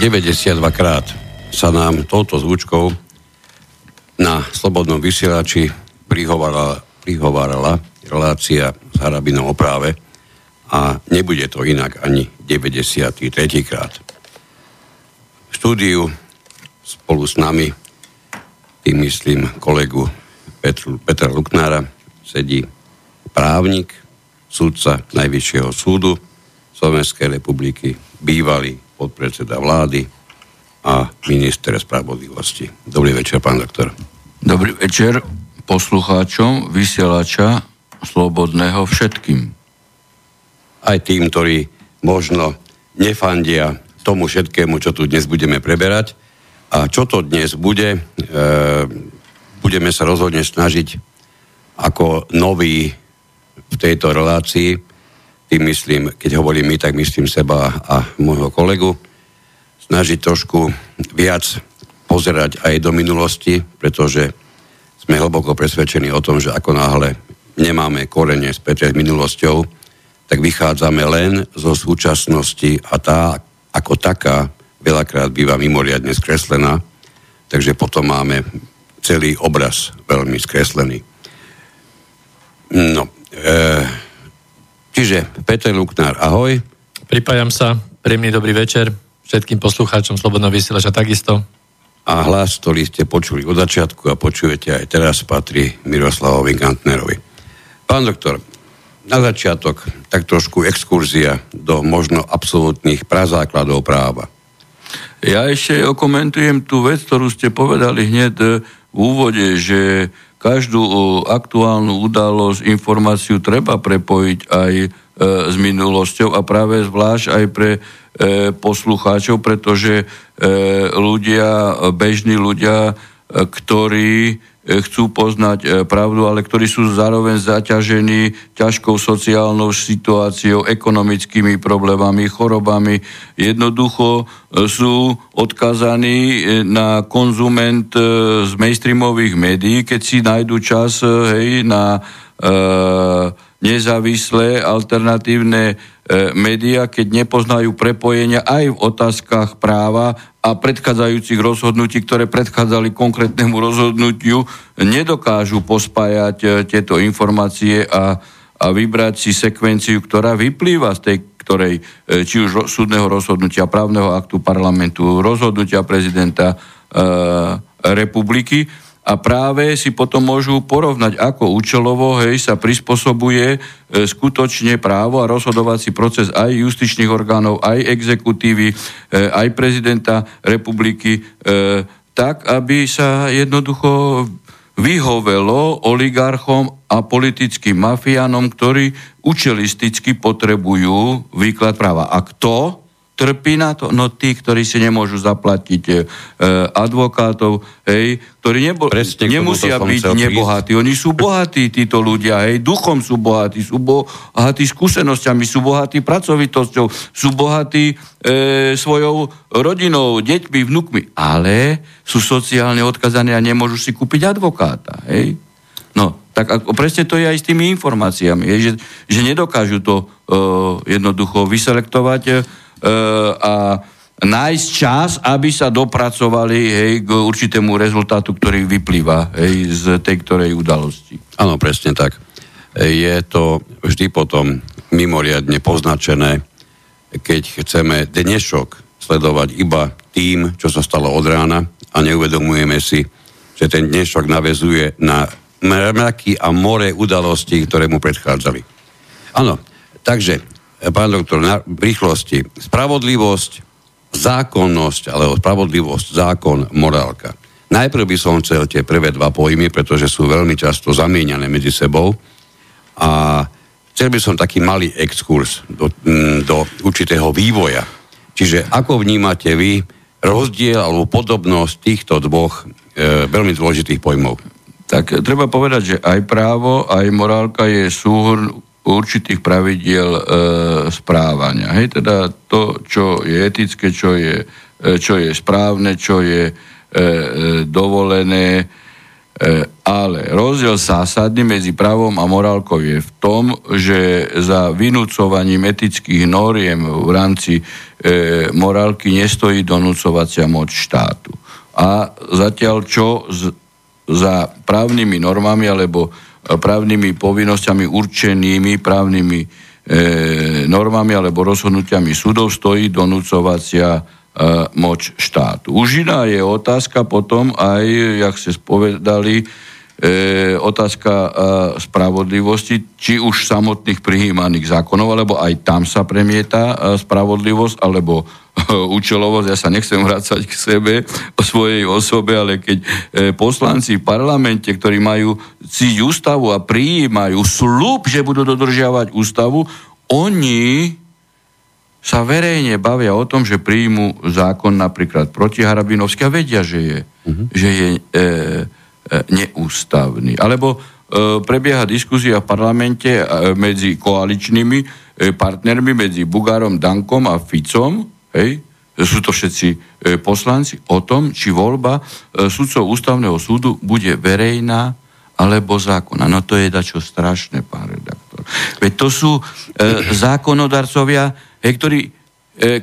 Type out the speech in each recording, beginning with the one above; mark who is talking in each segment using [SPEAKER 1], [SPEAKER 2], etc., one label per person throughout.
[SPEAKER 1] Už 92 krát sa nám touto zvučkou na slobodnom vysielači prihovárala, prihovárala relácia s Harabinou o práve a nebude to inak ani 93. krát. V štúdiu spolu s nami, tým myslím kolegu Petru, Petra Luknára, sedí právnik, súdca Najvyššieho súdu Slovenskej republiky, bývalý podpredseda vlády a minister spravodlivosti. Dobrý večer, pán doktor.
[SPEAKER 2] Dobrý večer poslucháčom vysielača Slobodného všetkým.
[SPEAKER 1] Aj tým, ktorí možno nefandia tomu všetkému, čo tu dnes budeme preberať. A čo to dnes bude, e, budeme sa rozhodne snažiť ako nový v tejto relácii tým myslím, keď hovorím my, tak myslím seba a môjho kolegu, snažiť trošku viac pozerať aj do minulosti, pretože sme hlboko presvedčení o tom, že ako náhle nemáme korene späť s minulosťou, tak vychádzame len zo súčasnosti a tá ako taká veľakrát býva mimoriadne skreslená, takže potom máme celý obraz veľmi skreslený. No, e, Čiže Peter Luknár, ahoj.
[SPEAKER 3] Pripájam sa, príjemný dobrý večer všetkým poslucháčom Slobodného vysielača takisto.
[SPEAKER 1] A hlas, ktorý ste počuli od začiatku a počujete aj teraz, patrí Miroslavovi Gantnerovi. Pán doktor, na začiatok tak trošku exkurzia do možno absolútnych prazákladov práva.
[SPEAKER 2] Ja ešte okomentujem tú vec, ktorú ste povedali hneď v úvode, že každú aktuálnu udalosť, informáciu treba prepojiť aj e, s minulosťou a práve zvlášť aj pre e, poslucháčov, pretože e, ľudia, bežní ľudia, e, ktorí chcú poznať e, pravdu, ale ktorí sú zároveň zaťažení ťažkou sociálnou situáciou, ekonomickými problémami, chorobami. Jednoducho e, sú odkazaní na konzument z mainstreamových médií, keď si nájdu čas hej, na e, nezávislé alternatívne e, médiá, keď nepoznajú prepojenia aj v otázkach práva a predchádzajúcich rozhodnutí, ktoré predchádzali konkrétnemu rozhodnutiu, nedokážu pospájať e, tieto informácie a, a vybrať si sekvenciu, ktorá vyplýva z tej ktorej, e, či už súdneho rozhodnutia, právneho aktu parlamentu, rozhodnutia prezidenta e, republiky a práve si potom môžu porovnať, ako účelovo hej, sa prispôsobuje e, skutočne právo a rozhodovací proces aj justičných orgánov, aj exekutívy, e, aj prezidenta republiky, e, tak, aby sa jednoducho vyhovelo oligarchom a politickým mafiánom, ktorí učelisticky potrebujú výklad práva. A kto? Trpí na to? No tí, ktorí si nemôžu zaplatiť e, advokátov, hej, ktorí nebo, Presne, nemusia byť nebohatí. Oni sú bohatí, títo ľudia, hej, duchom sú bohatí, sú bohatí skúsenosťami, sú bohatí pracovitosťou, sú bohatí e, svojou rodinou, deťmi, vnukmi, ale sú sociálne odkazaní a nemôžu si kúpiť advokáta, hej. No, tak ako, presne to je aj s tými informáciami, hej, že, že nedokážu to uh, jednoducho vyselektovať E, a nájsť čas, aby sa dopracovali hej, k určitému rezultátu, ktorý vyplýva hej, z tej ktorej udalosti.
[SPEAKER 1] Áno, presne tak. Je to vždy potom mimoriadne poznačené, keď chceme dnešok sledovať iba tým, čo sa stalo od rána a neuvedomujeme si, že ten dnešok navezuje na mraky a more udalostí, ktoré mu predchádzali. Áno, takže pán doktor, na rýchlosti. Spravodlivosť, zákonnosť, alebo spravodlivosť, zákon, morálka. Najprv by som chcel tie prvé dva pojmy, pretože sú veľmi často zamieňané medzi sebou. A chcel by som taký malý exkurs do, mm, do určitého vývoja. Čiže ako vnímate vy rozdiel alebo podobnosť týchto dvoch e, veľmi dôležitých pojmov?
[SPEAKER 2] Tak treba povedať, že aj právo, aj morálka je súhrn určitých pravidiel e, správania. Hej, teda to, čo je etické, čo je, e, čo je správne, čo je e, e, dovolené, e, ale rozdiel zásadný medzi právom a morálkou je v tom, že za vynúcovaním etických noriem v rámci e, morálky nestojí donúcovacia moc štátu. A zatiaľ čo z, za právnymi normami alebo právnymi povinnosťami určenými právnymi e, normami alebo rozhodnutiami súdov stojí donúcovacia E, moč štátu. Už iná je otázka potom aj, jak ste spovedali, e, otázka e, spravodlivosti, či už samotných prijímaných zákonov, alebo aj tam sa premieta e, spravodlivosť, alebo e, účelovosť. Ja sa nechcem vrácať k sebe, o svojej osobe, ale keď e, poslanci v parlamente, ktorí majú cíť ústavu a prijímajú slúb, že budú dodržiavať ústavu, oni sa verejne bavia o tom, že príjmu zákon napríklad proti Harabinovsky a vedia, že je, uh-huh. že je e, neústavný. Alebo e, prebieha diskusia v parlamente e, medzi koaličnými e, partnermi, medzi Bugárom, Dankom a Ficom, hej, sú to všetci e, poslanci, o tom, či voľba e, sudcov ústavného súdu bude verejná alebo zákona. No to je dačo strašné, pán redaktor. Veď to sú e, zákonodarcovia, hej, ktorí e,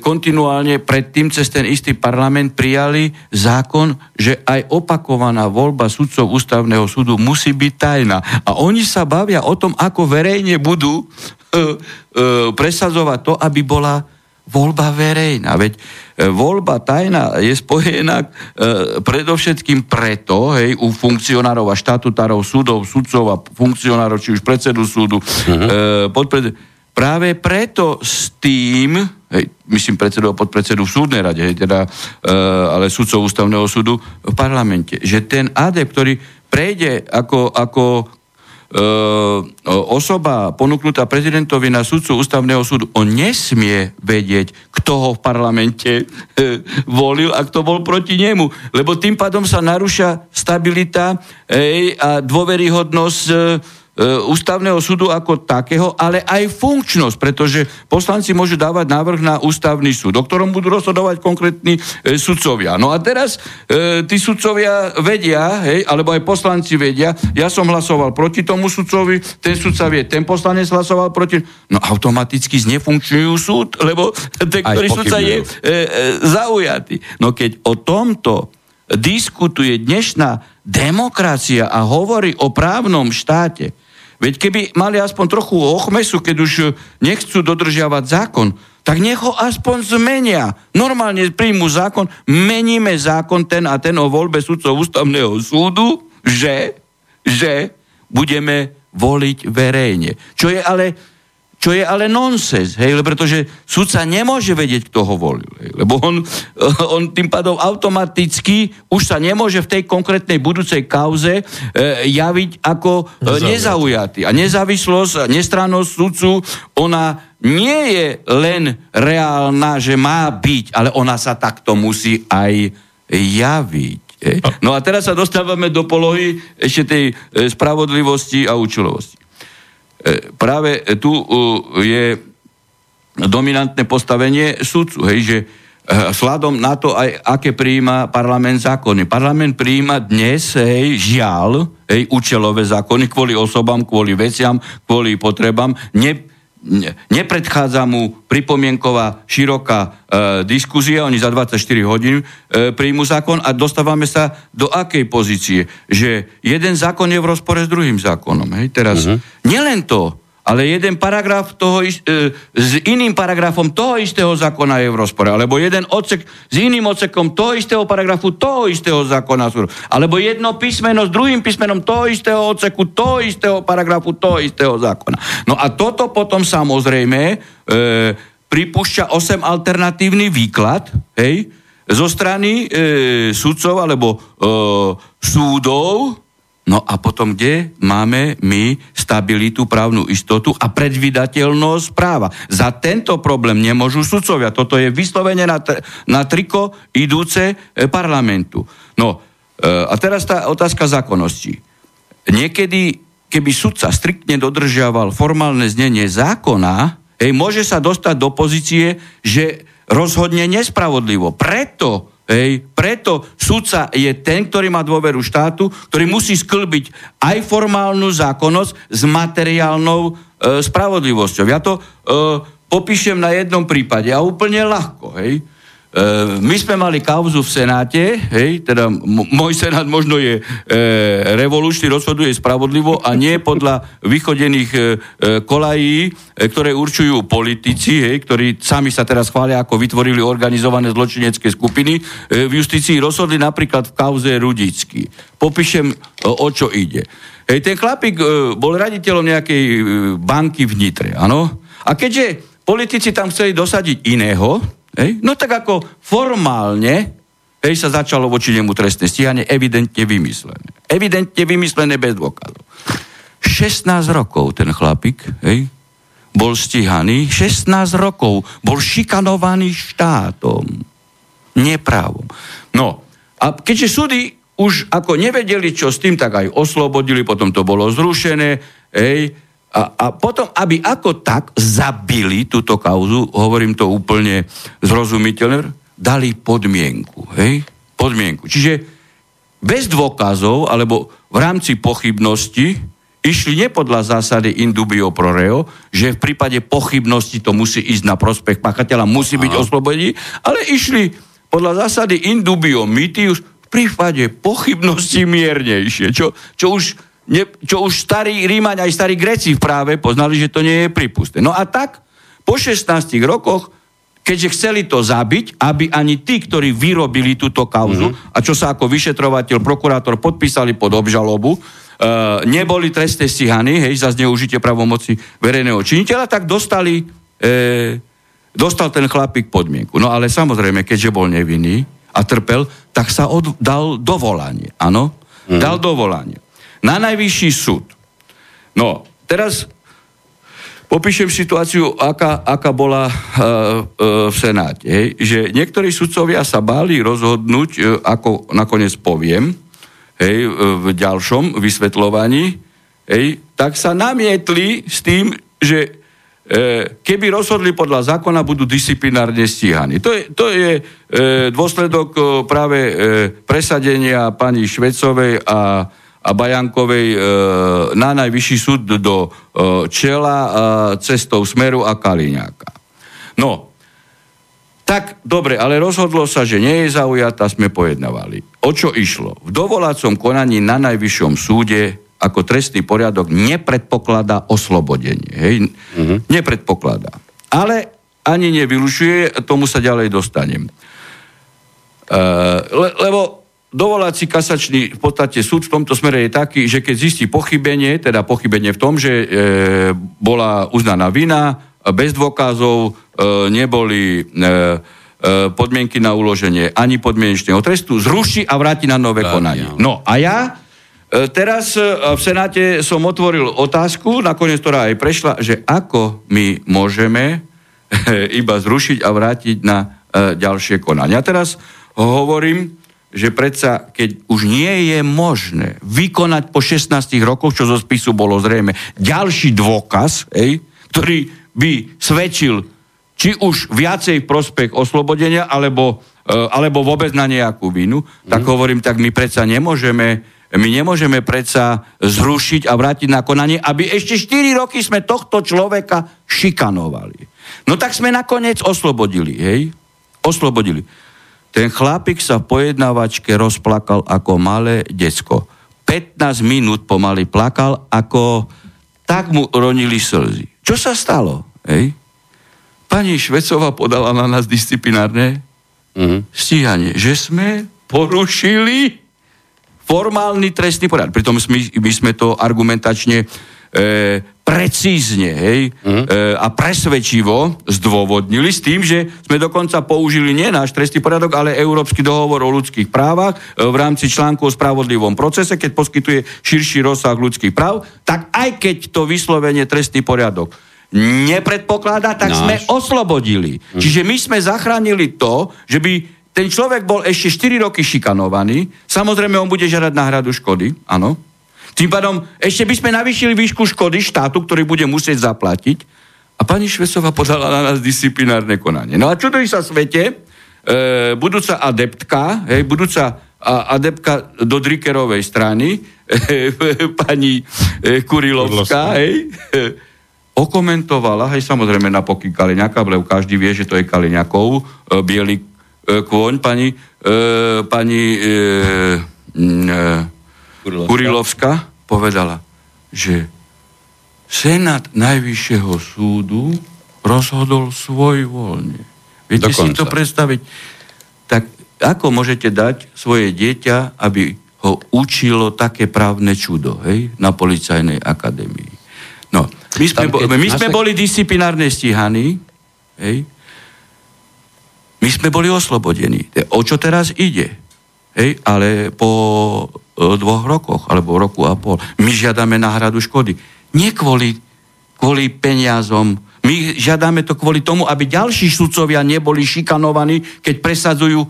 [SPEAKER 2] kontinuálne predtým cez ten istý parlament prijali zákon, že aj opakovaná voľba sudcov ústavného súdu musí byť tajná. A oni sa bavia o tom, ako verejne budú e, e, presadzovať to, aby bola voľba verejná. Veď e, voľba tajná je spojená e, predovšetkým preto, hej, u funkcionárov a štatutárov súdov, sudcov a funkcionárov, či už predsedu súdu, uh-huh. e, podpred, Práve preto s tým, hej, myslím predsedu a podpredsedu v súdnej rade, hej, teda, e, ale sudcov ústavného súdu v parlamente, že ten adept, ktorý prejde ako, ako e, osoba ponúknutá prezidentovi na sudcu ústavného súdu, on nesmie vedieť, kto ho v parlamente e, volil a kto bol proti nemu. Lebo tým pádom sa narúša stabilita e, a dôveryhodnosť e, ústavného súdu ako takého, ale aj funkčnosť, pretože poslanci môžu dávať návrh na ústavný súd, o ktorom budú rozhodovať konkrétni e, sudcovia. No a teraz e, tí sudcovia vedia, hej, alebo aj poslanci vedia, ja som hlasoval proti tomu sudcovi, ten sudca vie, ten poslanec hlasoval proti, no automaticky znefunkčujú súd, lebo ten, ktorý sudca je e, e, zaujatý. No keď o tomto diskutuje dnešná demokracia a hovorí o právnom štáte, Veď keby mali aspoň trochu ochmesu, keď už nechcú dodržiavať zákon, tak nech ho aspoň zmenia. Normálne príjmu zákon, meníme zákon ten a ten o voľbe sudcov ústavného súdu, že, že budeme voliť verejne. Čo je ale čo je ale nonsens, hej, pretože sudca nemôže vedieť, kto ho volil. Hej, lebo on, on tým pádom automaticky už sa nemôže v tej konkrétnej budúcej kauze e, javiť ako e, nezaujatý. A nezávislosť a nestrannosť sudcu, ona nie je len reálna, že má byť, ale ona sa takto musí aj javiť. No a teraz sa dostávame do polohy ešte tej e, spravodlivosti a účelovosti. E, práve tu je dominantné postavenie sudcu, hej, že sladom e, na to, aj aké prijíma parlament zákony. Parlament prijíma dnes, hej, žiaľ, hej, účelové zákony kvôli osobám, kvôli veciam, kvôli potrebám. Ne, nepredchádza mu pripomienková široká e, diskuzia, oni za 24 hodín e, príjmu zákon a dostávame sa do akej pozície, že jeden zákon je v rozpore s druhým zákonom. Hej? Teraz, uh-huh. nielen to, ale jeden paragraf toho, e, s iným paragrafom toho istého zákona je v rozpore, alebo jeden odsek s iným odsekom toho istého paragrafu toho istého zákona sú, alebo jedno písmeno s druhým písmenom toho istého odseku toho istého paragrafu toho istého zákona. No a toto potom samozrejme e, pripúšťa 8 alternatívny výklad, hej, zo strany e, sudcov alebo e, súdov, No a potom, kde máme my stabilitu, právnu istotu a predvydateľnosť práva? Za tento problém nemôžu sudcovia. Toto je vyslovene na, na triko idúce e, parlamentu. No e, a teraz tá otázka zákonnosti. Niekedy, keby sudca striktne dodržiaval formálne znenie zákona, hej, môže sa dostať do pozície, že rozhodne nespravodlivo. Preto Hej, preto sudca je ten, ktorý má dôveru štátu, ktorý musí sklbiť aj formálnu zákonnosť s materiálnou e, spravodlivosťou. Ja to e, popíšem na jednom prípade a úplne ľahko. Hej. E, my sme mali kauzu v Senáte, hej, teda môj Senát možno je e, revolučný, rozhoduje spravodlivo a nie podľa vychodených e, e, kolají, e, ktoré určujú politici, hej, ktorí sami sa teraz chvália, ako vytvorili organizované zločinecké skupiny. E, v justícii rozhodli napríklad v kauze Rudický. Popíšem, o čo ide. Hej, ten chlapík e, bol raditeľom nejakej e, banky v Nitre, áno? A keďže politici tam chceli dosadiť iného, Hej? No tak ako formálne hej, sa začalo voči nemu trestné stíhanie, evidentne vymyslené. Evidentne vymyslené bez dôkazov. 16 rokov ten chlapík, hej, bol stíhaný, 16 rokov bol šikanovaný štátom. Neprávom. No, a keďže súdy už ako nevedeli, čo s tým, tak aj oslobodili, potom to bolo zrušené, hej, a, a potom, aby ako tak zabili túto kauzu, hovorím to úplne zrozumiteľne, dali podmienku. Hej? Podmienku. Čiže bez dôkazov, alebo v rámci pochybnosti, išli nie podľa zásady indubio pro reo, že v prípade pochybnosti to musí ísť na prospech pachateľa, musí byť oslobodený, ale išli podľa zásady indubio mitius v prípade pochybnosti miernejšie, čo, čo už ne, čo už starí Rímaň, aj starí Greci v práve poznali, že to nie je pripustné. No a tak, po 16 rokoch, keďže chceli to zabiť, aby ani tí, ktorí vyrobili túto kauzu, mm-hmm. a čo sa ako vyšetrovateľ, prokurátor podpísali pod obžalobu, uh, neboli trestne stíhaní, hej, za zneužitie pravomoci verejného činiteľa, tak dostali, e, dostal ten chlapík podmienku. No ale samozrejme, keďže bol nevinný a trpel, tak sa od, dal dovolanie, áno? Mm-hmm. Dal dovolanie na najvyšší súd. No, teraz popíšem situáciu, aká, aká bola uh, uh, v Senáte. Hej, že niektorí sudcovia sa báli rozhodnúť, uh, ako nakoniec poviem, hej, v ďalšom vysvetľovaní, hej, tak sa namietli s tým, že keby rozhodli podľa zákona, budú disciplinárne stíhaní. To je, to je e, dôsledok práve e, presadenia pani Švecovej a a Bajankovej e, na najvyšší súd do e, čela e, cestou Smeru a Kaliňáka. No, tak dobre, ale rozhodlo sa, že nie je zaujatá, sme pojednávali. O čo išlo? V dovolacom konaní na najvyššom súde ako trestný poriadok nepredpokladá oslobodenie. Hej? Uh-huh. Nepredpokladá. Ale ani nevylučuje, tomu sa ďalej dostanem. Uh, le, lebo Dovolací kasačný v podstate súd v tomto smere je taký, že keď zistí pochybenie, teda pochybenie v tom, že e, bola uznaná vina, bez dôkazov e, neboli e, e, podmienky na uloženie ani podmienečného trestu, zruší a vráti na nové tak, konanie. No a ja e, teraz e, v Senáte som otvoril otázku, nakoniec ktorá aj prešla, že ako my môžeme e, iba zrušiť a vrátiť na e, ďalšie konanie. A teraz hovorím, že predsa, keď už nie je možné vykonať po 16 rokoch, čo zo spisu bolo zrejme, ďalší dôkaz, ej, ktorý by svedčil či už viacej v prospech oslobodenia, alebo, e, alebo vôbec na nejakú vinu, mm. tak hovorím, tak my predsa nemôžeme my nemôžeme predsa zrušiť a vrátiť na konanie, aby ešte 4 roky sme tohto človeka šikanovali. No tak sme nakoniec oslobodili, hej? Oslobodili. Ten chlapík sa v pojednávačke rozplakal ako malé decko. 15 minút pomaly plakal, ako tak mu ronili slzy. Čo sa stalo? Hej? Pani Švecová podala na nás disciplinárne uh-huh. stíhanie, že sme porušili formálny trestný poriadok. Pritom my, my sme to argumentačne e, precízne hej, mm. e, a presvedčivo zdôvodnili s tým, že sme dokonca použili nie náš trestný poriadok, ale Európsky dohovor o ľudských právach e, v rámci článku o spravodlivom procese, keď poskytuje širší rozsah ľudských práv, tak aj keď to vyslovenie trestný poriadok nepredpokladá, tak náš. sme oslobodili. Mm. Čiže my sme zachránili to, že by ten človek bol ešte 4 roky šikanovaný, samozrejme on bude žiadať náhradu škody, áno, tým pádom ešte by sme navýšili výšku škody štátu, ktorý bude musieť zaplatiť. A pani Švesová podala na nás disciplinárne konanie. No a čo to sa svete? budúca adeptka, hej, budúca a, adeptka do Drikerovej strany, pani e, Kurilovská, hej, okomentovala, hej, samozrejme na pokyn Kaliňaka, lebo každý vie, že to je Kaliňakov, e, biely e, kôň, pani, e, pani e, e, Kurilovská. Kurilovská povedala, že Senát Najvyššieho súdu rozhodol svoj voľne. Viete Dokonca. si to predstaviť? Tak ako môžete dať svoje dieťa, aby ho učilo také právne čudo, hej, na policajnej akadémii. No, my sme, bo, my sme boli disciplinárne stíhaní, hej, my sme boli oslobodení. O čo teraz ide? Hej, ale po dvoch rokoch, alebo roku a pol, my žiadame náhradu škody. Nie kvôli, kvôli peniazom, my žiadame to kvôli tomu, aby ďalší sudcovia neboli šikanovaní, keď presadzujú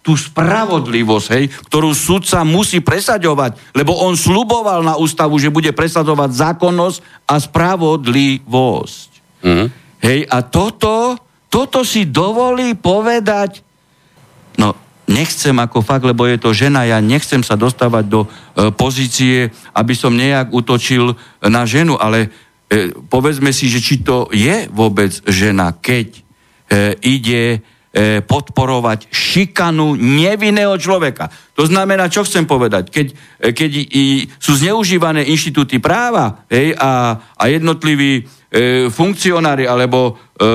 [SPEAKER 2] tú spravodlivosť, hej, ktorú sudca musí presaďovať, lebo on sluboval na ústavu, že bude presadzovať zákonnosť a spravodlivosť. Mm-hmm. Hej, a toto, toto si dovolí povedať, no nechcem ako fakt, lebo je to žena, ja nechcem sa dostávať do e, pozície, aby som nejak utočil na ženu, ale e, povedzme si, že či to je vôbec žena, keď e, ide podporovať šikanu nevinného človeka. To znamená, čo chcem povedať, keď, keď sú zneužívané inštitúty práva hej, a, a jednotliví e, funkcionári alebo, e,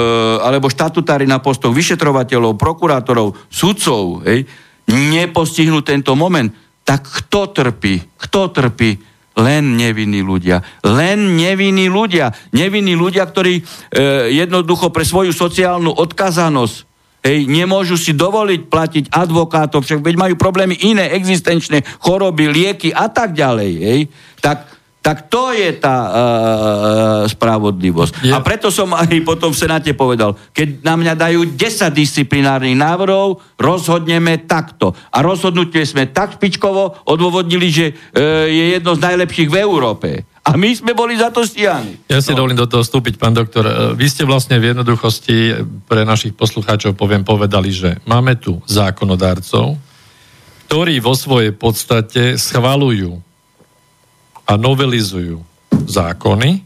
[SPEAKER 2] alebo štatutári na postoch vyšetrovateľov, prokurátorov, sudcov hej, nepostihnú tento moment, tak kto trpí? Kto trpí? Len nevinní ľudia. Len nevinní ľudia. Nevinní ľudia, ktorí e, jednoducho pre svoju sociálnu odkazanosť Hej, nemôžu si dovoliť platiť advokátov, však veď majú problémy iné, existenčné choroby, lieky a tak ďalej. Hej. Tak, tak to je tá uh, spravodlivosť. Je. A preto som aj potom v Senáte povedal, keď na mňa dajú 10 disciplinárnych návrhov, rozhodneme takto. A rozhodnutie sme tak špičkovo odôvodnili, že uh, je jedno z najlepších v Európe. A my sme boli za to stíhaní.
[SPEAKER 3] Ja si no. dovolím do toho vstúpiť, pán doktor. E, vy ste vlastne v jednoduchosti pre našich poslucháčov, poviem, povedali, že máme tu zákonodárcov, ktorí vo svojej podstate schvalujú a novelizujú zákony,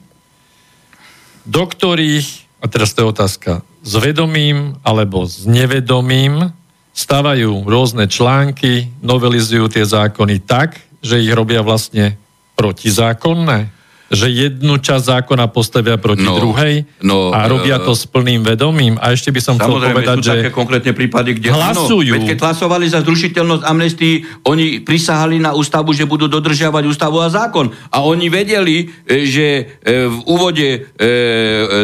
[SPEAKER 3] do ktorých, a teraz to je otázka, s vedomím alebo s nevedomím stavajú rôzne články, novelizujú tie zákony tak, že ich robia vlastne protizákonné? Že jednu časť zákona postavia proti no, druhej no, a robia to s plným vedomím. A ešte by som chcel povedať,
[SPEAKER 2] sú
[SPEAKER 3] že
[SPEAKER 2] také konkrétne prípady, kde
[SPEAKER 3] hlasujú.
[SPEAKER 2] Áno, keď hlasovali za zrušiteľnosť amnestii, oni prisahali na ústavu, že budú dodržiavať ústavu a zákon. A oni vedeli, e, že e, v úvode e,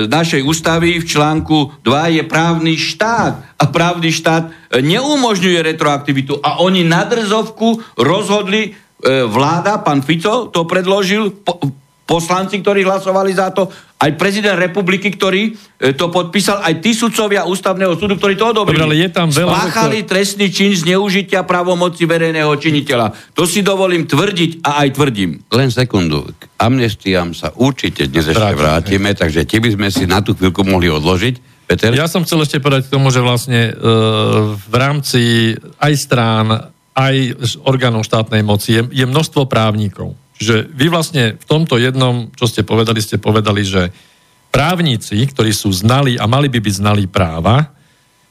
[SPEAKER 2] našej ústavy v článku 2 je právny štát. A právny štát neumožňuje retroaktivitu. A oni na drzovku rozhodli, vláda, pán Fico to predložil, poslanci, ktorí hlasovali za to, aj prezident republiky, ktorý e, to podpísal, aj tí sudcovia ústavného súdu, ktorí to odobrili.
[SPEAKER 3] Dobre, je tam veľa...
[SPEAKER 2] Spáchali trestný čin zneužitia právomoci verejného činiteľa. To si dovolím tvrdiť a aj tvrdím.
[SPEAKER 1] Len sekundu. K amnestiám sa určite dnes ešte vrátime, takže tie by sme si na tú chvíľku mohli odložiť. Peter?
[SPEAKER 3] Ja som chcel ešte povedať k tomu, že vlastne e, v rámci aj strán, aj orgánov štátnej moci je, je množstvo právnikov Čiže vy vlastne v tomto jednom, čo ste povedali, ste povedali, že právnici, ktorí sú znali a mali by byť znali práva,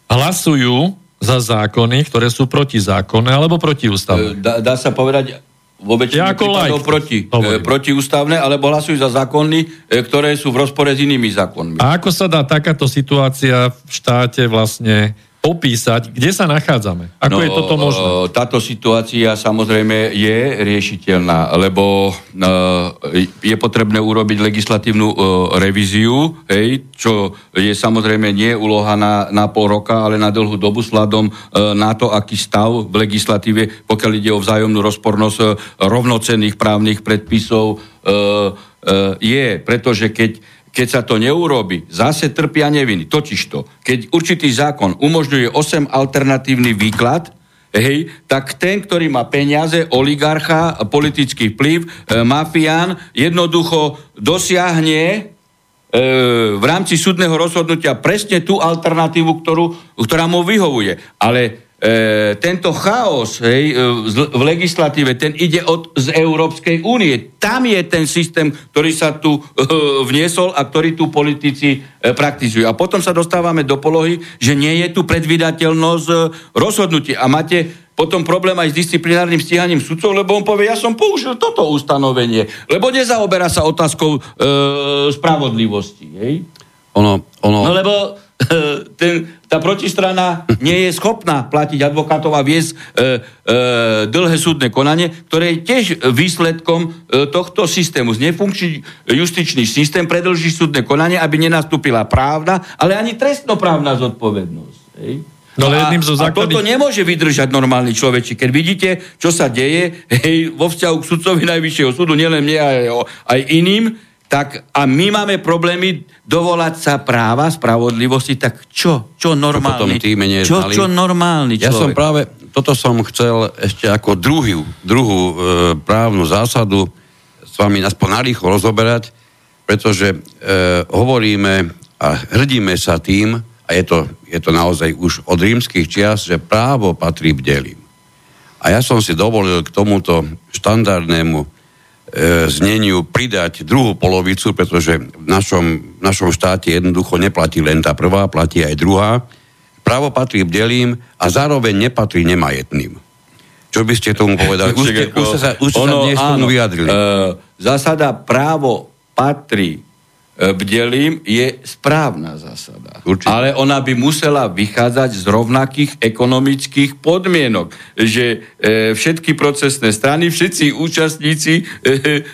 [SPEAKER 3] hlasujú za zákony, ktoré sú protizákonné alebo protiústavné.
[SPEAKER 2] E, dá, dá sa povedať vo väčšine ja prípadov like. proti, e, protiústavné, alebo hlasujú za zákony, e, ktoré sú v rozpore s inými zákonmi.
[SPEAKER 3] A ako sa dá takáto situácia v štáte vlastne popísať, kde sa nachádzame? Ako no, je toto možné?
[SPEAKER 2] Táto situácia samozrejme je riešiteľná, lebo je potrebné urobiť legislatívnu revíziu, hej, čo je samozrejme nie úloha na, na pol roka, ale na dlhú dobu sladom na to, aký stav v legislatíve, pokiaľ ide o vzájomnú rozpornosť rovnocenných právnych predpisov, je, pretože keď keď sa to neurobi, zase trpia neviny. Totižto, keď určitý zákon umožňuje 8 alternatívny výklad, hej, tak ten, ktorý má peniaze, oligarcha, politický vplyv, e, mafián, jednoducho dosiahne v rámci súdneho rozhodnutia presne tú alternatívu, ktorú, ktorá mu vyhovuje. Ale e, tento chaos hej, e, v legislatíve, ten ide od, z Európskej únie. Tam je ten systém, ktorý sa tu e, vniesol a ktorý tu politici e, praktizujú. A potom sa dostávame do polohy, že nie je tu predvydateľnosť e, rozhodnutí. A máte potom problém aj s disciplinárnym stíhaním sudcov, lebo on povie, ja som použil toto ustanovenie, lebo nezaoberá sa otázkou e, spravodlivosti. Hej?
[SPEAKER 1] Ono, ono...
[SPEAKER 2] No lebo ten, tá protistrana nie je schopná platiť advokátov a viesť e, e, dlhé súdne konanie, ktoré je tiež výsledkom e, tohto systému. Nefunkčný justičný systém predlží súdne konanie, aby nenastúpila právna, ale ani trestnoprávna zodpovednosť. Hej?
[SPEAKER 3] No, ale jedným zo
[SPEAKER 2] základných... a toto nemôže vydržať normálny človek. Keď vidíte, čo sa deje hej, vo vzťahu k sudcovi Najvyššieho súdu, nielen mne, aj, aj iným, tak a my máme problémy dovolať sa práva, spravodlivosti, tak čo? Čo normálny? Čo, čo normálny človek?
[SPEAKER 1] Ja som práve, toto som chcel ešte ako druhú, druhú e, právnu zásadu s vami aspoň narýchlo rozoberať, pretože e, hovoríme a hrdíme sa tým, a je to, je to naozaj už od rímskych čias, že právo patrí bdelým. A ja som si dovolil k tomuto štandardnému zneniu pridať druhú polovicu, pretože v našom, v našom štáte jednoducho neplatí len tá prvá, platí aj druhá. Právo patrí bdelým a zároveň nepatrí nemajetným. Čo by ste tomu povedali? Už ste, už sa, už ono, sa dnes tomu vyjadrili. E,
[SPEAKER 2] zásada právo patrí E, bdelým je správna zásada. Určite. Ale ona by musela vychádzať z rovnakých ekonomických podmienok, že e, všetky procesné strany, všetci účastníci e,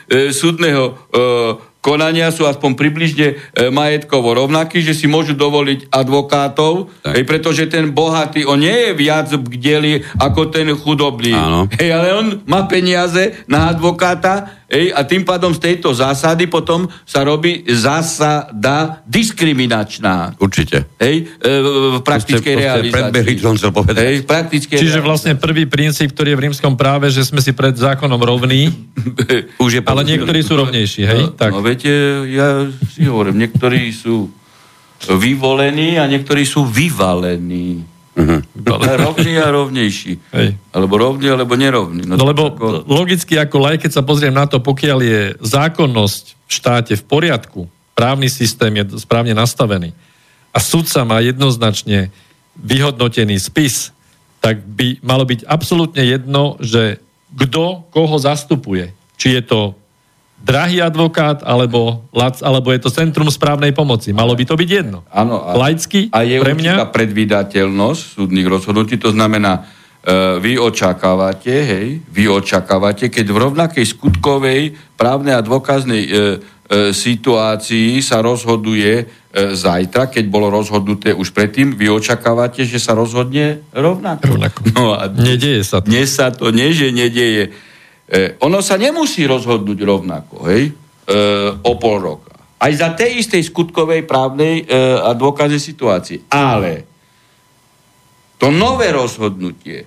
[SPEAKER 2] e, súdneho e, konania sú aspoň približne e, majetkovo rovnakí, že si môžu dovoliť advokátov, hej, pretože ten bohatý, on nie je viac bdeli ako ten chudobný. Hej, ale on má peniaze na advokáta hej, a tým pádom z tejto zásady potom sa robí zásada diskriminačná.
[SPEAKER 1] Určite.
[SPEAKER 2] Hej, e, v praktickej proste, realizácii.
[SPEAKER 1] som chcel povedať.
[SPEAKER 2] Hej,
[SPEAKER 3] Čiže vlastne prvý princíp, ktorý je v rímskom práve, že sme si pred zákonom rovní, Už je ale niektorí sú rovnejší, hej?
[SPEAKER 2] No, tak. no viete, ja si hovorím, niektorí sú vyvolení a niektorí sú vyvalení. Uh-huh. Rovný a rovnejší. Hej. Alebo rovný, alebo nerovný.
[SPEAKER 3] No, no lebo ako... logicky ako laj, keď sa pozriem na to, pokiaľ je zákonnosť v štáte v poriadku, právny systém je správne nastavený a sudca má jednoznačne vyhodnotený spis, tak by malo byť absolútne jedno, že kto koho zastupuje. Či je to drahý advokát, alebo, lac, alebo je to centrum správnej pomoci. Malo by to byť jedno.
[SPEAKER 2] Áno.
[SPEAKER 3] A, Laicky,
[SPEAKER 2] a je
[SPEAKER 3] pre mňa...
[SPEAKER 2] predvídateľnosť súdnych rozhodnutí, to znamená, e, vy očakávate, hej, vy očakávate, keď v rovnakej skutkovej právnej a dôkaznej e, e, situácii sa rozhoduje e, zajtra, keď bolo rozhodnuté už predtým, vy očakávate, že sa rozhodne rovnako.
[SPEAKER 3] rovnako. No a
[SPEAKER 2] nedieje sa to. Dnes sa to nie, že nedieje E, ono sa nemusí rozhodnúť rovnako, hej, e, o pol roka. Aj za tej istej skutkovej právnej e, a dôkaznej situácii. Ale to nové rozhodnutie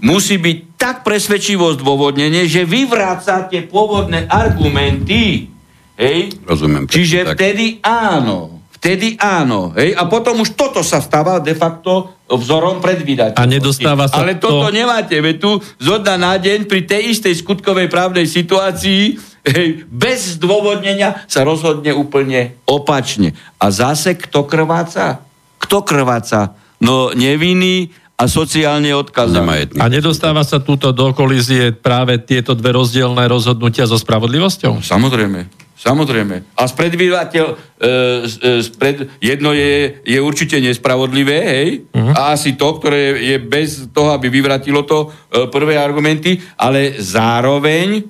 [SPEAKER 2] musí byť tak presvedčivo zdôvodnené, že vyvrácate pôvodné argumenty. Hej?
[SPEAKER 1] Rozumiem.
[SPEAKER 2] Čiže tak. vtedy áno. Vtedy áno. Hej? A potom už toto sa stáva de facto vzorom predvídať.
[SPEAKER 3] A nedostáva sa
[SPEAKER 2] Ale toto to... nemáte. Veď tu zo na deň pri tej istej skutkovej právnej situácii hej, bez zdôvodnenia sa rozhodne úplne opačne. A zase kto krváca? Kto krváca? No nevinný a sociálne odkazaný.
[SPEAKER 3] A nedostáva sa túto do kolízie práve tieto dve rozdielne rozhodnutia so spravodlivosťou?
[SPEAKER 2] Samozrejme. Samozrejme. A spredvídateľ, e, e, spred, jedno je, je určite nespravodlivé, hej, uh-huh. a asi to, ktoré je bez toho, aby vyvratilo to e, prvé argumenty, ale zároveň e,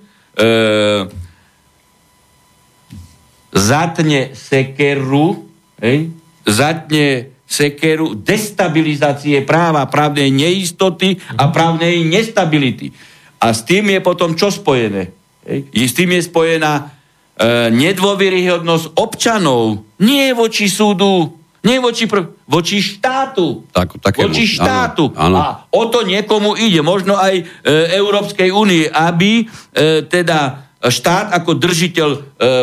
[SPEAKER 2] zatne sekeru, hej, zatne sekeru destabilizácie práva, právnej neistoty a právnej nestability. A s tým je potom čo spojené? Hej? S tým je spojená nedôveryhodnosť občanov nie voči súdu, nie voči, pr- voči štátu.
[SPEAKER 1] Tak, takému,
[SPEAKER 2] voči štátu. Áno, áno. A o to niekomu ide, možno aj e, Európskej únie, aby e, teda štát ako držiteľ e,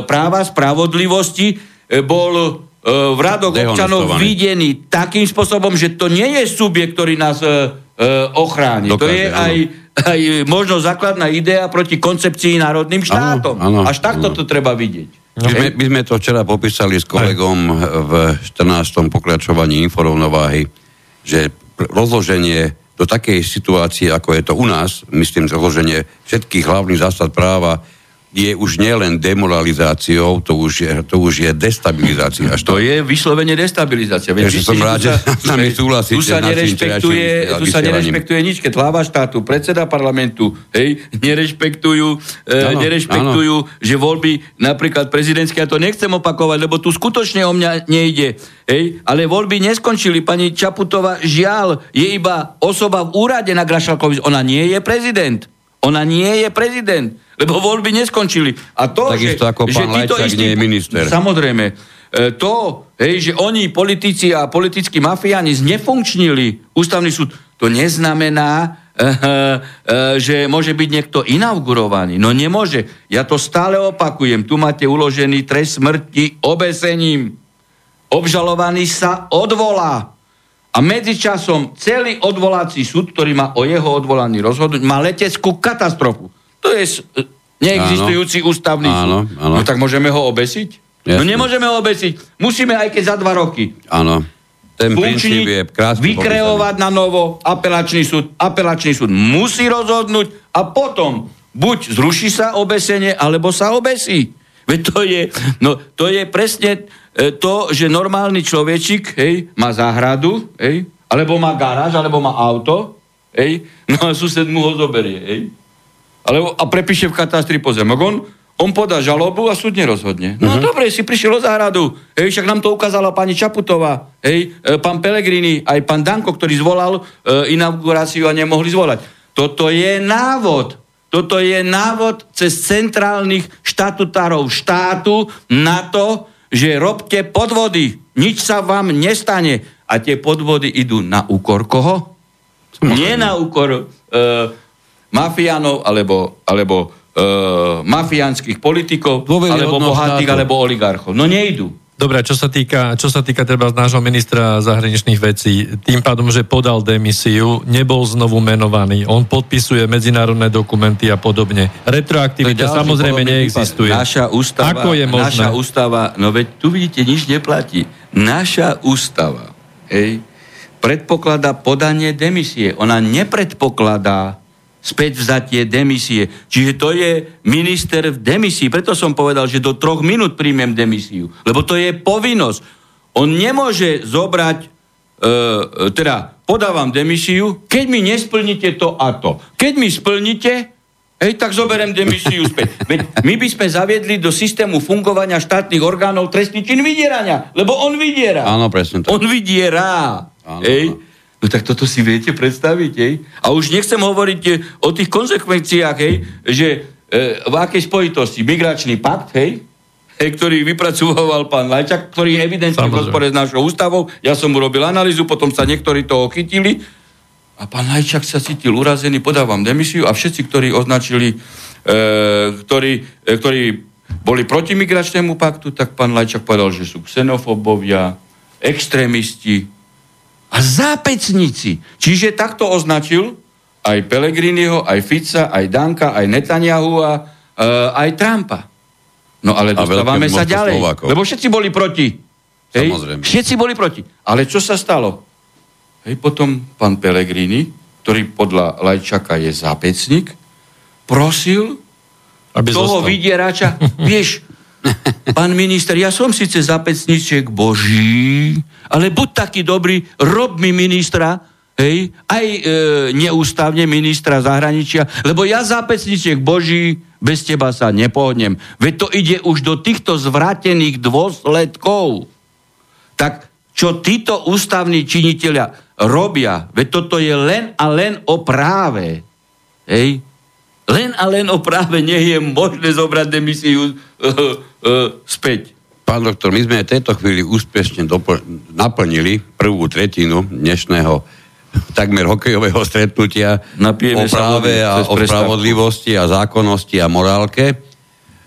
[SPEAKER 2] práva, spravodlivosti e, bol e, v radoch občanov videný takým spôsobom, že to nie je subjekt, ktorý nás e, e, ochráni. to
[SPEAKER 1] Dokáže,
[SPEAKER 2] je
[SPEAKER 1] áno.
[SPEAKER 2] aj, aj možno základná idea proti koncepcii národným štátom.
[SPEAKER 1] áno,
[SPEAKER 2] Až takto
[SPEAKER 1] áno.
[SPEAKER 2] to treba vidieť.
[SPEAKER 1] My sme, my sme to včera popísali s kolegom v 14. pokračovaní inforovnováhy, že rozloženie do takej situácie, ako je to u nás, myslím, že rozloženie všetkých hlavných zásad práva je už nielen demoralizáciou, to už je, to už je destabilizácia. Až
[SPEAKER 2] To je vyslovene destabilizácia. Veď
[SPEAKER 1] som rád, že s nami súhlasíte
[SPEAKER 2] Tu sa nerešpektuje,
[SPEAKER 1] včerajším
[SPEAKER 2] tu sa nerešpektuje nič, keď hlava štátu, predseda parlamentu, hej, nerešpektujú, e,
[SPEAKER 1] Áno,
[SPEAKER 2] nerešpektujú, že voľby, napríklad prezidentské, ja to nechcem opakovať, lebo tu skutočne o mňa nejde, hej, ale voľby neskončili. Pani Čaputová, žiaľ, je iba osoba v úrade na Grašalkovi, ona nie je prezident. Ona nie je prezident, lebo voľby neskončili. A to,
[SPEAKER 1] Takisto
[SPEAKER 2] že,
[SPEAKER 1] ako
[SPEAKER 2] že
[SPEAKER 1] pán
[SPEAKER 2] títo
[SPEAKER 1] Lajčák nie je minister.
[SPEAKER 2] Samozrejme. E, To, hej, že oni, politici a politickí mafiáni, znefunkčnili ústavný súd, to neznamená, e, e, že môže byť niekto inaugurovaný. No nemôže. Ja to stále opakujem. Tu máte uložený trest smrti obesením. Obžalovaný sa odvolá. A medzičasom celý odvolací súd, ktorý má o jeho odvolaní rozhodnúť, má leteckú katastrofu. To je neexistujúci ústavný
[SPEAKER 1] Áno,
[SPEAKER 2] súd.
[SPEAKER 1] áno.
[SPEAKER 2] No tak môžeme ho obesiť? No
[SPEAKER 1] Jasne.
[SPEAKER 2] nemôžeme ho obesiť. Musíme aj keď za dva roky
[SPEAKER 1] Áno. Ten princíp je
[SPEAKER 2] vykreovať na novo apelačný súd. Apelačný súd musí rozhodnúť a potom buď zruší sa obesenie, alebo sa obesí. Veď to je, no, to je presne e, to, že normálny človečik hej, má záhradu, hej, alebo má garáž, alebo má auto, hej, no a sused mu ho zoberie. Hej. Alebo, a prepíše v katastri pozemok. On, on podá žalobu a súd nerozhodne. No uh-huh. dobre, si prišiel o záhradu. Hej, však nám to ukázala pani Čaputová, hej, e, pán Pelegrini, aj pán Danko, ktorý zvolal e, inauguráciu a nemohli zvolať. Toto je návod. Toto je návod cez centrálnych štatutárov štátu na to, že robte podvody. Nič sa vám nestane. A tie podvody idú na úkor koho? Nie na úkor e, mafiánov alebo, alebo e, mafiánskych politikov, alebo bohatých,
[SPEAKER 1] štátu.
[SPEAKER 2] alebo oligarchov. No nejdu.
[SPEAKER 3] Dobre, čo sa týka, čo sa týka treba z nášho ministra zahraničných vecí, tým pádom, že podal demisiu, nebol znovu menovaný, on podpisuje medzinárodné dokumenty a podobne. Retroaktivita samozrejme neexistuje.
[SPEAKER 2] Naša ústava,
[SPEAKER 3] Ako je možné?
[SPEAKER 2] naša ústava, no veď tu vidíte, nič neplatí. Naša ústava, hej, predpokladá podanie demisie. Ona nepredpokladá späť vzatie demisie. Čiže to je minister v demisii. Preto som povedal, že do troch minút príjmem demisiu. Lebo to je povinnosť. On nemôže zobrať, e, e, teda podávam demisiu, keď mi nesplníte to a to. Keď mi splníte, Hej, tak zoberiem demisiu späť. Veď my by sme zaviedli do systému fungovania štátnych orgánov trestný čin vydierania, lebo on vydiera.
[SPEAKER 1] Áno, presne tak.
[SPEAKER 2] On vydierá.
[SPEAKER 1] Áno,
[SPEAKER 2] Hej.
[SPEAKER 1] áno.
[SPEAKER 2] No tak toto si viete predstaviť, hej? A už nechcem hovoriť e, o tých konsekvenciách, hej, že e, v akej spojitosti migračný pakt, hej, hej, ktorý vypracoval pán Lajčak, ktorý je evidentne v rozpore s našou ústavou. Ja som urobil analýzu, potom sa niektorí toho chytili a pán Lajčak sa cítil urazený, podávam demisiu a všetci, ktorí označili, e, ktorí, e, ktorí boli proti migračnému paktu, tak pán Lajčak povedal, že sú xenofobovia, extrémisti a zápecníci. Čiže takto označil aj Pelegriniho, aj Fica, aj Danka, aj Netanyahu a e, aj Trumpa. No ale dostávame sa ďalej.
[SPEAKER 1] Slovákov.
[SPEAKER 2] Lebo všetci boli proti. Hej?
[SPEAKER 1] Samozrejme.
[SPEAKER 2] Všetci boli proti. Ale čo sa stalo? Hej, potom pán Pelegrini, ktorý podľa Lajčaka je zápecník, prosil
[SPEAKER 3] Aby
[SPEAKER 2] toho
[SPEAKER 3] zostal.
[SPEAKER 2] vydierača, vieš, pán minister, ja som síce zapecníček Boží, ale buď taký dobrý, rob mi ministra, hej, aj e, neústavne ministra zahraničia, lebo ja zapecníček Boží, bez teba sa nepohodnem. Veď to ide už do týchto zvrátených dôsledkov. Tak čo títo ústavní činiteľia robia, veď toto je len a len o práve. Hej? Len a len o práve nie je možné zobrať demisiu uh, späť.
[SPEAKER 1] Pán doktor, my sme v tejto chvíli úspešne dopl- naplnili prvú tretinu dnešného takmer hokejového stretnutia
[SPEAKER 2] Napijeme
[SPEAKER 1] o práve a o spravodlivosti a zákonnosti a morálke.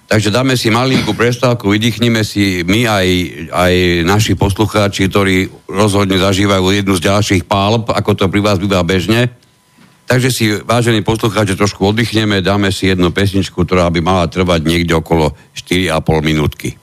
[SPEAKER 4] Takže dáme si malinkú prestávku, vydýchnime si my aj, aj naši poslucháči, ktorí rozhodne zažívajú jednu z ďalších pálb, ako to pri vás býva bežne. Takže si, vážení poslucháči, trošku oddychneme, dáme si jednu pesničku, ktorá by mala trvať niekde okolo 4,5 minútky.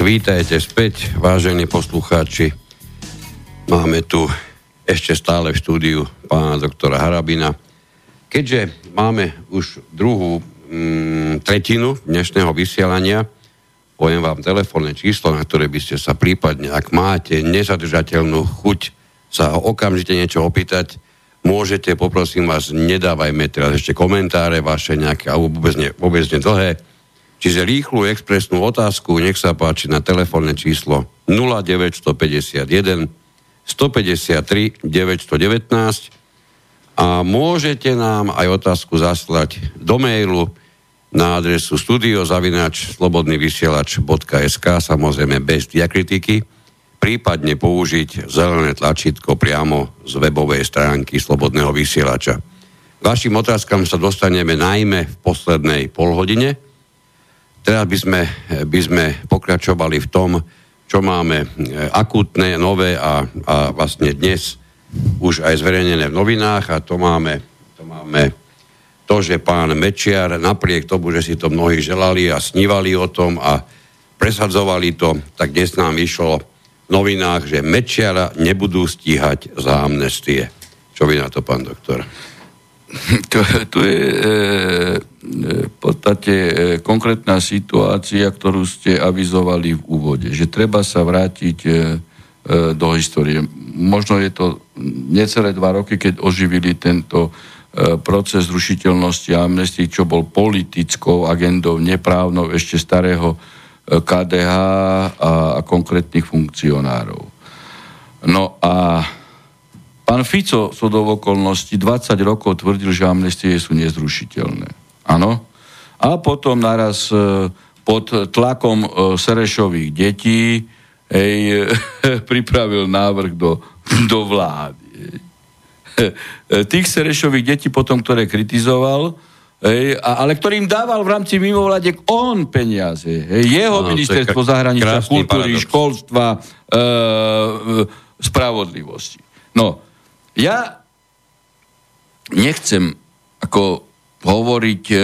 [SPEAKER 4] Vítajte späť, vážení poslucháči. Máme tu
[SPEAKER 1] ešte stále v štúdiu pána doktora Harabina. Keďže máme už druhú mm, tretinu dnešného vysielania, poviem vám telefónne číslo, na ktoré by ste sa prípadne, ak máte nezadržateľnú chuť sa okamžite niečo opýtať, môžete, poprosím vás, nedávajme teraz ešte komentáre vaše nejaké, alebo vôbec, ne, vôbec ne dlhé. Čiže rýchlu expresnú otázku, nech sa páči na telefónne číslo 0951 153 919 a môžete nám aj otázku zaslať do mailu na adresu studiozavinač slobodnyvysielač.sk samozrejme bez diakritiky prípadne použiť zelené tlačítko priamo z webovej stránky Slobodného vysielača. Vašim otázkam sa dostaneme najmä v poslednej polhodine. Teraz by sme, by sme pokračovali v tom, čo máme e, akútne, nové a, a vlastne dnes už aj zverejnené v novinách a to máme, to máme to, že pán Mečiar napriek tomu, že si to mnohí želali a snívali o tom a presadzovali to, tak dnes nám vyšlo v novinách, že Mečiara nebudú stíhať za amnestie. Čo vy na to, pán doktor?
[SPEAKER 2] To, to je e, v podstate e, konkrétna situácia, ktorú ste avizovali v úvode, že treba sa vrátiť e, do histórie. Možno je to necelé dva roky, keď oživili tento proces zrušiteľnosti a amnestii, čo bol politickou agendou neprávnou ešte starého KDH a, a konkrétnych funkcionárov. No a pán Fico sú do okolností 20 rokov tvrdil, že amnestie sú nezrušiteľné. Áno. A potom naraz e, pod tlakom e, Serešových detí hej, pripravil návrh do, do vlády. E, tých Serešových detí potom, ktoré kritizoval, Hej, ale ktorým dával v rámci mimovládek on peniaze. Hej, jeho ano, ministerstvo zahraničia, kultúry, paradox. školstva, e, e, spravodlivosti. No, ja nechcem ako hovoriť e,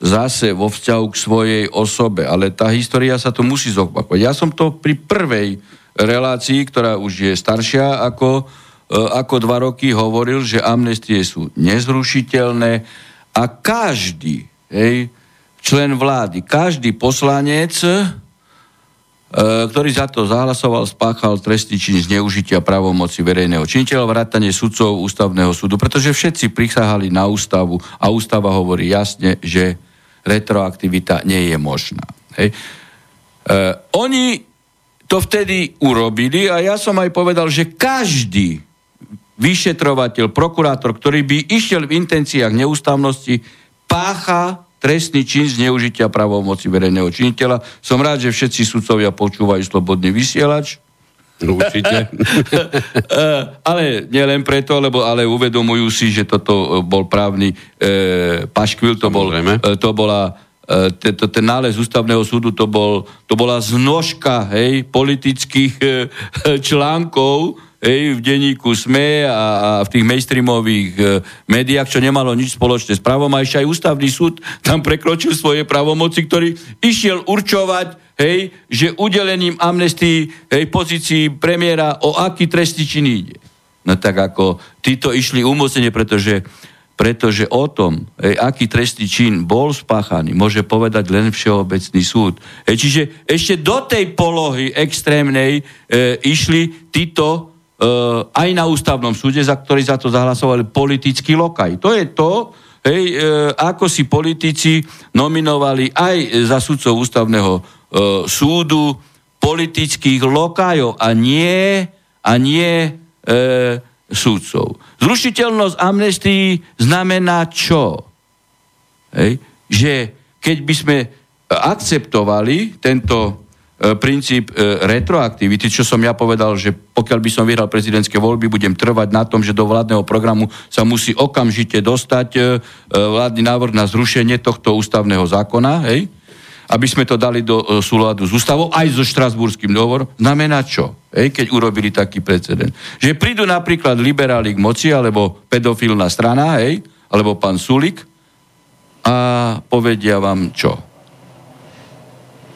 [SPEAKER 2] zase vo vzťahu k svojej osobe, ale tá história sa tu musí zopakovať. Ja som to pri prvej relácii, ktorá už je staršia ako, e, ako dva roky, hovoril, že amnestie sú nezrušiteľné a každý hej, člen vlády, každý poslanec ktorý za to zahlasoval, spáchal trestný čin zneužitia právomoci verejného činiteľa, vrátanie sudcov ústavného súdu, pretože všetci prisahali na ústavu a ústava hovorí jasne, že retroaktivita nie je možná. Hej. E, oni to vtedy urobili a ja som aj povedal, že každý vyšetrovateľ, prokurátor, ktorý by išiel v intenciách neústavnosti, pácha trestný čin zneužitia pravomoci verejného činiteľa. Som rád, že všetci sudcovia počúvajú slobodný vysielač.
[SPEAKER 1] No, určite.
[SPEAKER 2] ale nielen preto, lebo ale uvedomujú si, že toto bol právny e, paškvil, to, bol, e, to bola e, ten nález ústavného súdu, to, bol, to bola znožka hej, politických e, článkov, hej, v denníku SME a, a v tých mainstreamových e, médiách, čo nemalo nič spoločné s právom. A ešte aj ústavný súd tam prekročil svoje pravomoci, ktorý išiel určovať, hej, že udelením amnestii hej, pozícii premiéra o aký trestný čin ide. No tak ako títo išli umocnenie, pretože pretože o tom, hej, aký trestný čin bol spáchaný, môže povedať len Všeobecný súd. Hej, čiže ešte do tej polohy extrémnej e, išli títo aj na ústavnom súde, za ktorý za to zahlasovali politický lokaj. To je to, hej, uh, ako si politici nominovali aj za sudcov ústavného uh, súdu politických lokajov a nie, a nie uh, súdcov. Zrušiteľnosť amnestii znamená čo? Hej? Že keď by sme akceptovali tento E, princíp e, retroaktivity, čo som ja povedal, že pokiaľ by som vyhral prezidentské voľby, budem trvať na tom, že do vládneho programu sa musí okamžite dostať e, vládny návrh na zrušenie tohto ústavného zákona, hej? aby sme to dali do súladu s ústavou, aj so štrasburským dohovorom, znamená čo? Hej, keď urobili taký precedent. Že prídu napríklad liberáli k moci, alebo pedofilná strana, hej, alebo pán Sulik a povedia vám čo?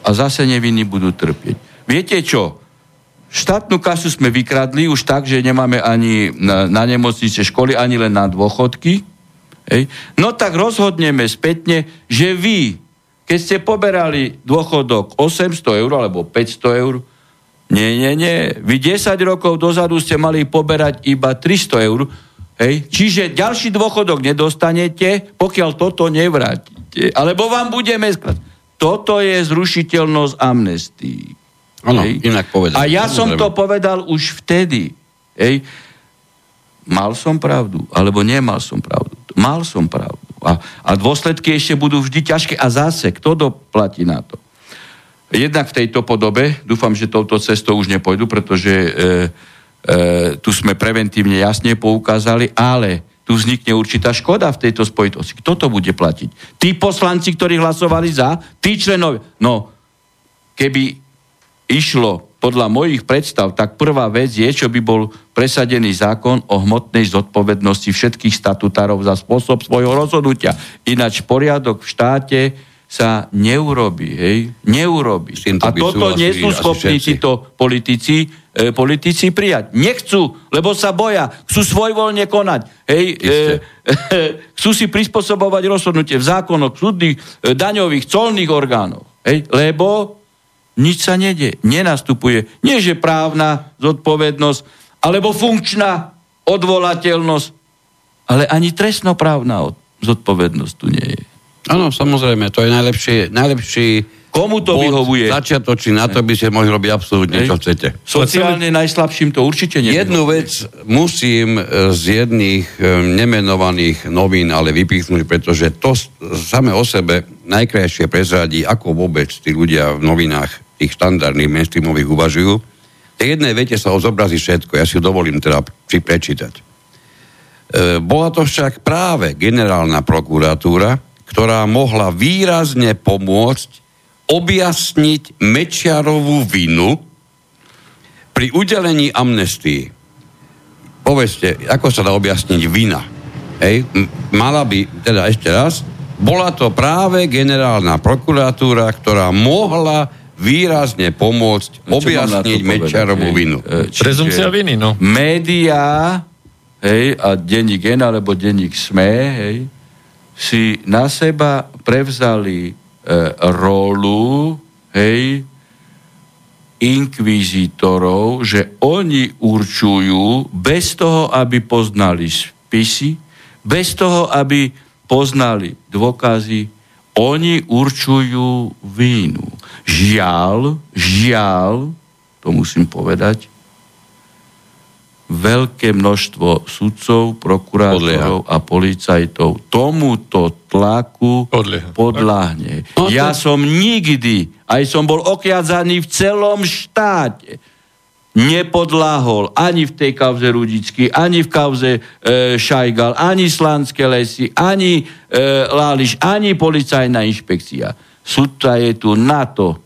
[SPEAKER 2] A zase nevinní budú trpieť. Viete čo? štátnu kasu sme vykradli už tak, že nemáme ani na, na nemocnice školy, ani len na dôchodky. Hej. No tak rozhodneme spätne, že vy, keď ste poberali dôchodok 800 eur alebo 500 eur, nie, nie, nie. Vy 10 rokov dozadu ste mali poberať iba 300 eur, hej. Čiže ďalší dôchodok nedostanete, pokiaľ toto nevrátite. Alebo vám budeme skladať. Toto je zrušiteľnosť amnestii.
[SPEAKER 1] Áno, inak povedal.
[SPEAKER 2] A ja som to povedal už vtedy. Hej. Mal som pravdu, alebo nemal som pravdu. Mal som pravdu. A, a dôsledky ešte budú vždy ťažké. A zase, kto doplatí na to? Jednak v tejto podobe, dúfam, že touto cestou už nepôjdu, pretože e, e, tu sme preventívne jasne poukázali, ale tu vznikne určitá škoda v tejto spojitosti. Kto to bude platiť? Tí poslanci, ktorí hlasovali za, tí členovia. No, keby išlo podľa mojich predstav, tak prvá vec je, čo by bol presadený zákon o hmotnej zodpovednosti všetkých statutárov za spôsob svojho rozhodnutia. Ináč poriadok v štáte sa neurobi, hej? Neurobi. A toto nie sú schopní títo politici, e, politici prijať. Nechcú, lebo sa boja. Chcú svojvoľne konať. Hej? E, e, chcú si prispôsobovať rozhodnutie v zákonoch, súdnych, e, daňových, colných orgánoch. Hej? Lebo nič sa nedie, nenastupuje. Nie, že právna zodpovednosť, alebo funkčná odvolateľnosť, ale ani trestnoprávna zodpovednosť tu nie je.
[SPEAKER 1] Áno, samozrejme, to je najlepší, najlepší
[SPEAKER 2] Komu to vyhovuje?
[SPEAKER 1] Začiatočný na to by ste mohli robiť absolútne, čo chcete.
[SPEAKER 2] Sociálne najslabším to určite
[SPEAKER 1] nie. Jednu vec musím e, z jedných e, nemenovaných novín ale vypichnúť, pretože to same o sebe najkrajšie prezradí, ako vôbec tí ľudia v novinách tých štandardných mainstreamových uvažujú. Tej jednej vete sa zobrazí všetko, ja si dovolím teda si prečítať. E, bola to však práve generálna prokuratúra, ktorá mohla výrazne pomôcť objasniť Mečiarovú vinu pri udelení amnestii. Povedzte, ako sa dá objasniť vina? Hej, mala by, teda ešte raz, bola to práve generálna prokuratúra, ktorá mohla výrazne pomôcť no, objasniť Mečarovú vinu.
[SPEAKER 3] E, Prezumcia viny, no.
[SPEAKER 2] Média, hej, a denník N alebo denník SME, hej, si na seba prevzali e, rolu, hej, inkvizitorov, že oni určujú bez toho, aby poznali spisy, bez toho, aby poznali dôkazy, oni určujú vínu. Žiaľ, žiaľ, to musím povedať, veľké množstvo sudcov, prokurátorov a policajtov tomuto tlaku Podlieha. podľahne. No, ja som nikdy, aj som bol okiadzaný v celom štáte, nepodláhol ani v tej kauze Rudický, ani v kauze e, Šajgal, ani Slanské lesy, ani e, Láliš, ani policajná inšpekcia. Sudca je tu na to,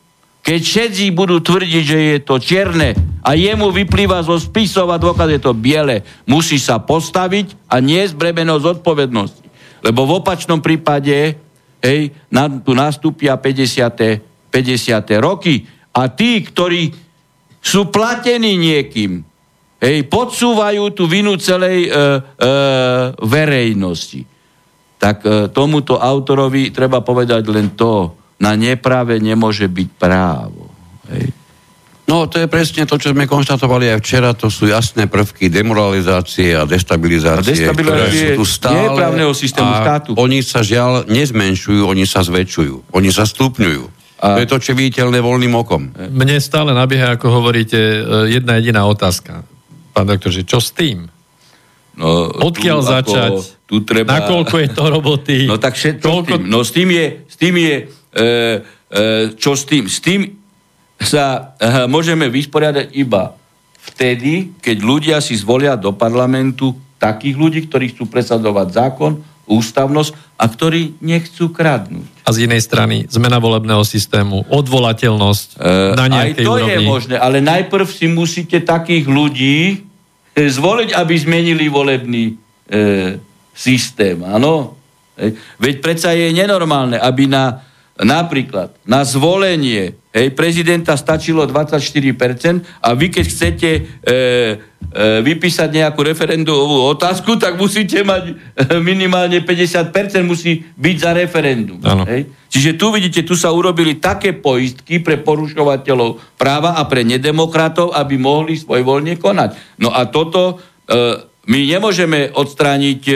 [SPEAKER 2] keď všetci budú tvrdiť, že je to čierne a jemu vyplýva zo spisov a dôkaz je to biele, musí sa postaviť a nie bremeno zodpovednosti. Lebo v opačnom prípade hej, na, tu nastúpia 50. 50. roky a tí, ktorí sú platení niekým, hej, podsúvajú tú vinu celej e, e, verejnosti. Tak e, tomuto autorovi treba povedať len to, na neprave nemôže byť právo. Hej.
[SPEAKER 1] No, to je presne to, čo sme konštatovali aj včera, to sú jasné prvky demoralizácie a destabilizácie, a destabilizácie ktoré sú tu stále
[SPEAKER 2] právneho systému
[SPEAKER 1] a
[SPEAKER 2] štátu.
[SPEAKER 1] oni sa žiaľ nezmenšujú, oni sa zväčšujú, oni sa stupňujú. A... To je to, čo viditeľné voľným okom.
[SPEAKER 3] Mne stále nabieha, ako hovoríte, e, jedna jediná otázka. Pán doktor, že čo s tým? No, Odkiaľ tu, začať? Ako, tu treba... Nakoľko je to roboty?
[SPEAKER 2] No tak všetko Koľko... s tým. No s tým je, s tým je e, e, čo s tým? S tým sa e, môžeme vysporiadať iba vtedy, keď ľudia si zvolia do parlamentu takých ľudí, ktorí chcú presadzovať zákon, ústavnosť a ktorí nechcú kradnúť.
[SPEAKER 3] A z inej strany zmena volebného systému, odvolateľnosť e, na nejakej
[SPEAKER 2] Aj to
[SPEAKER 3] úrovni.
[SPEAKER 2] je možné, ale najprv si musíte takých ľudí e, zvoliť, aby zmenili volebný e, systém, áno? E, veď predsa je nenormálne, aby na napríklad na zvolenie hej, prezidenta stačilo 24% a vy keď chcete e, e, vypísať nejakú referendovú otázku, tak musíte mať e, minimálne 50% musí byť za referendum. Hej. Čiže tu vidíte, tu sa urobili také poistky pre porušovateľov práva a pre nedemokratov, aby mohli svojvoľne konať. No a toto e, my nemôžeme odstrániť e,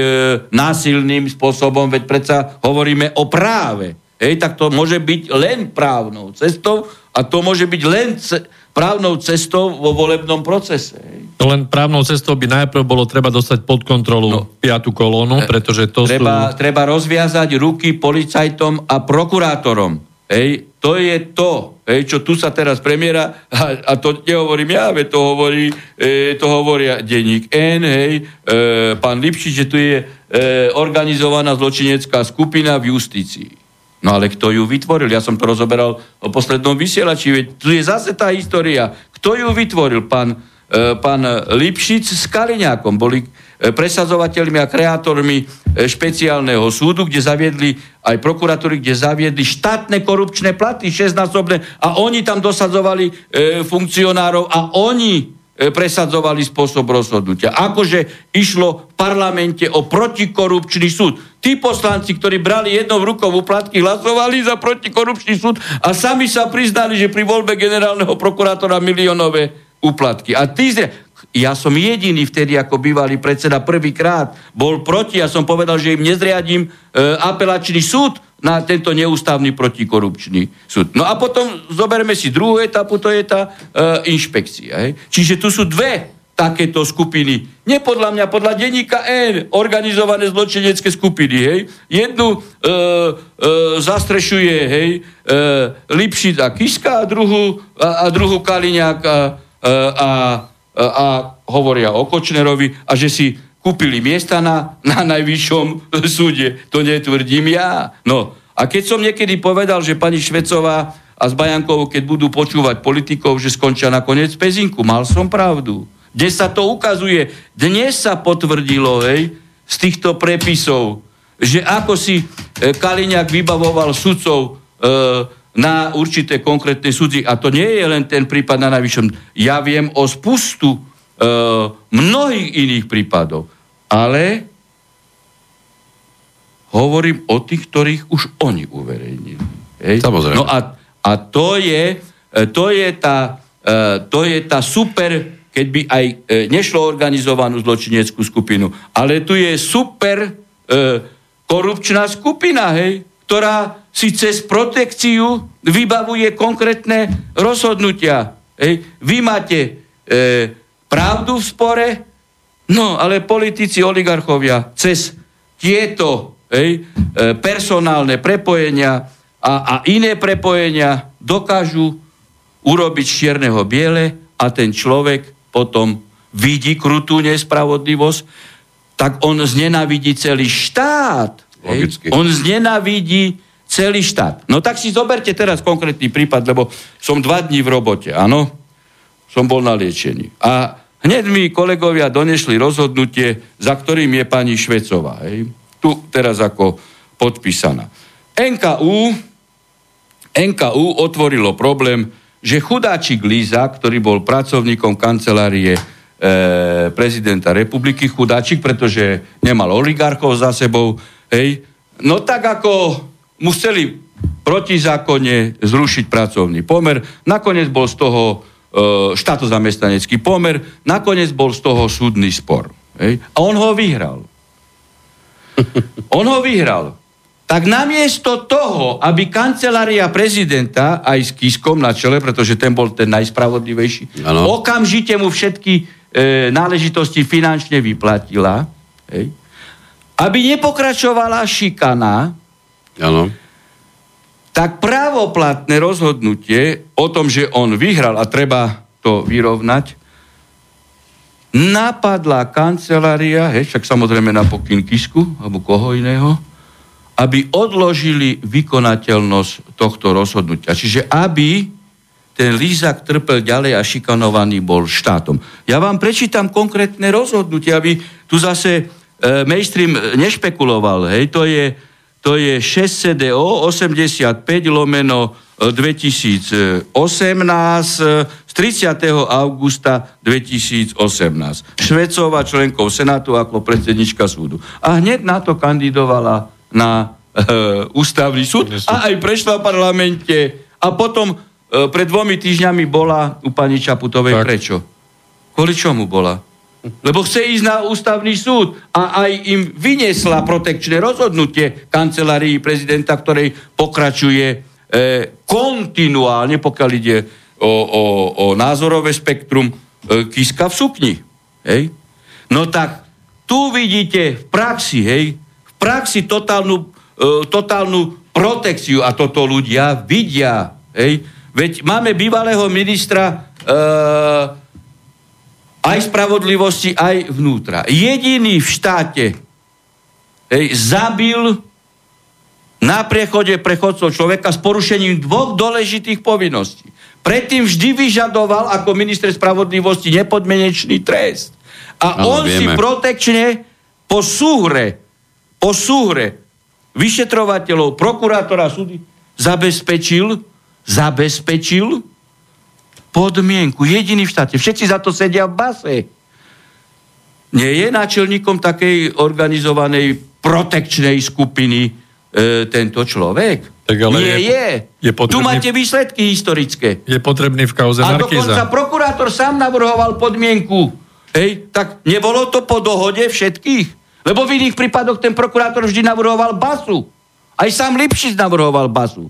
[SPEAKER 2] násilným spôsobom, veď predsa hovoríme o práve. Hej, tak to môže byť len právnou cestou a to môže byť len ce- právnou cestou vo volebnom procese. Hej.
[SPEAKER 3] To len právnou cestou by najprv bolo treba dostať pod kontrolu no, piatú kolónu, pretože to
[SPEAKER 2] treba,
[SPEAKER 3] sú...
[SPEAKER 2] Treba rozviazať ruky policajtom a prokurátorom. Hej, to je to, hej, čo tu sa teraz premiera, a, a to nehovorím ja, veď to hovorí, e, to hovoria denník N, hej, e, pán Lipšič, že tu je e, organizovaná zločinecká skupina v justícii. No ale kto ju vytvoril? Ja som to rozoberal o poslednom vysielači. Veď tu je zase tá história. Kto ju vytvoril? Pán, e, pán Lipšic s Kaliňákom boli e, presadzovateľmi a kreatormi e, špeciálneho súdu, kde zaviedli aj prokuratúry, kde zaviedli štátne korupčné platy, šestnásobné a oni tam dosadzovali e, funkcionárov a oni presadzovali spôsob rozhodnutia. Akože išlo v parlamente o protikorupčný súd. Tí poslanci, ktorí brali jednou rukou úplatky, hlasovali za protikorupčný súd a sami sa priznali, že pri voľbe generálneho prokurátora miliónové úplatky. A tí, ja som jediný vtedy ako bývalý predseda prvýkrát bol proti, ja som povedal, že im nezriadím e, apelačný súd, na tento neústavný protikorupčný súd. No a potom zoberme si druhú etapu, to je tá e, inšpekcia. Hej. Čiže tu sú dve takéto skupiny. Nie podľa mňa, podľa denníka N, organizované zločinecké skupiny. Hej. Jednu e, e, zastrešuje hej, e, Lipšic a Kiska a druhú, a, a druhú Kaliňák a, a, a, a hovoria o Kočnerovi a že si kúpili miesta na, na najvyššom súde. To netvrdím ja. No, a keď som niekedy povedal, že pani Švecová a s Bajankovou, keď budú počúvať politikov, že skončia nakoniec pezinku, mal som pravdu. Dnes sa to ukazuje, dnes sa potvrdilo, hej, z týchto prepisov, že ako si e, Kaliňák vybavoval sudcov e, na určité konkrétne súdy, a to nie je len ten prípad na najvyššom, ja viem o spustu e, mnohých iných prípadov. Ale hovorím o tých, ktorých už oni uverejnili. Hej?
[SPEAKER 1] Samozrejme.
[SPEAKER 2] No a, a to, je, e, to, je tá, e, to je tá super, keď by aj e, nešlo organizovanú zločineckú skupinu, ale tu je super korupčná skupina, hej, ktorá si cez protekciu vybavuje konkrétne rozhodnutia. Hej. Vy máte e, pravdu v spore, No, ale politici, oligarchovia cez tieto hej, e, personálne prepojenia a, a iné prepojenia dokážu urobiť z čierneho biele a ten človek potom vidí krutú nespravodlivosť, tak on znenavidí celý štát. Hej. On znenavidí celý štát. No tak si zoberte teraz konkrétny prípad, lebo som dva dní v robote, áno? Som bol na liečení. A Hneď mi kolegovia donešli rozhodnutie, za ktorým je pani Švecová. Hej. Tu teraz ako podpísaná. NKU, NKU otvorilo problém, že chudáčik Líza, ktorý bol pracovníkom kancelárie e, prezidenta republiky, chudáčik, pretože nemal oligarchov za sebou, hej, no tak ako museli protizákonne zrušiť pracovný pomer, nakoniec bol z toho štátozamestnanecký pomer, nakoniec bol z toho súdny spor. Hej? A on ho vyhral. On ho vyhral. Tak namiesto toho, aby kancelária prezidenta aj s Kiskom na čele, pretože ten bol ten najspravodlivejší, ano. okamžite mu všetky e, náležitosti finančne vyplatila, hej, aby nepokračovala šikana, ano tak právoplatné rozhodnutie o tom, že on vyhral a treba to vyrovnať, napadla kancelária, hej, však samozrejme na pokyn Kisku, alebo koho iného, aby odložili vykonateľnosť tohto rozhodnutia. Čiže aby ten Lízak trpel ďalej a šikanovaný bol štátom. Ja vám prečítam konkrétne rozhodnutie, aby tu zase e, mainstream nešpekuloval. Hej, to je to je 6 CDO 85 lomeno 2018 z 30. augusta 2018. Švecová členkou Senátu ako predsednička súdu. A hneď na to kandidovala na e, ústavný súd a aj prešla v parlamente. A potom e, pred dvomi týždňami bola u pani Čaputovej. Tak. Prečo? Kvôli čomu bola? Lebo chce ísť na ústavný súd a aj im vyniesla protekčné rozhodnutie kancelárii prezidenta, ktorej pokračuje e, kontinuálne, pokiaľ ide o, o, o názorové spektrum, e, Kiska v sukni. Hej? No tak tu vidíte v praxi, hej, v praxi totálnu, e, totálnu protekciu a toto ľudia vidia. Hej? Veď máme bývalého ministra e, aj spravodlivosti, aj vnútra. Jediný v štáte hej, zabil na priechode prechodcov človeka s porušením dvoch dôležitých povinností. Predtým vždy vyžadoval ako minister spravodlivosti nepodmenečný trest. A no, on vieme. si protekčne po súhre, po súhre vyšetrovateľov, prokurátora súdy zabezpečil, zabezpečil podmienku. Jediný v štáte. Všetci za to sedia v base. Nie je náčelníkom takej organizovanej protekčnej skupiny e, tento človek. Tak ale Nie je. je. je potrebný, tu máte výsledky historické.
[SPEAKER 3] Je potrebný v kauze
[SPEAKER 2] A dokonca prokurátor sám navrhoval podmienku. Hej, tak nebolo to po dohode všetkých? Lebo v iných prípadoch ten prokurátor vždy navrhoval basu. Aj sám Lipšic navrhoval basu.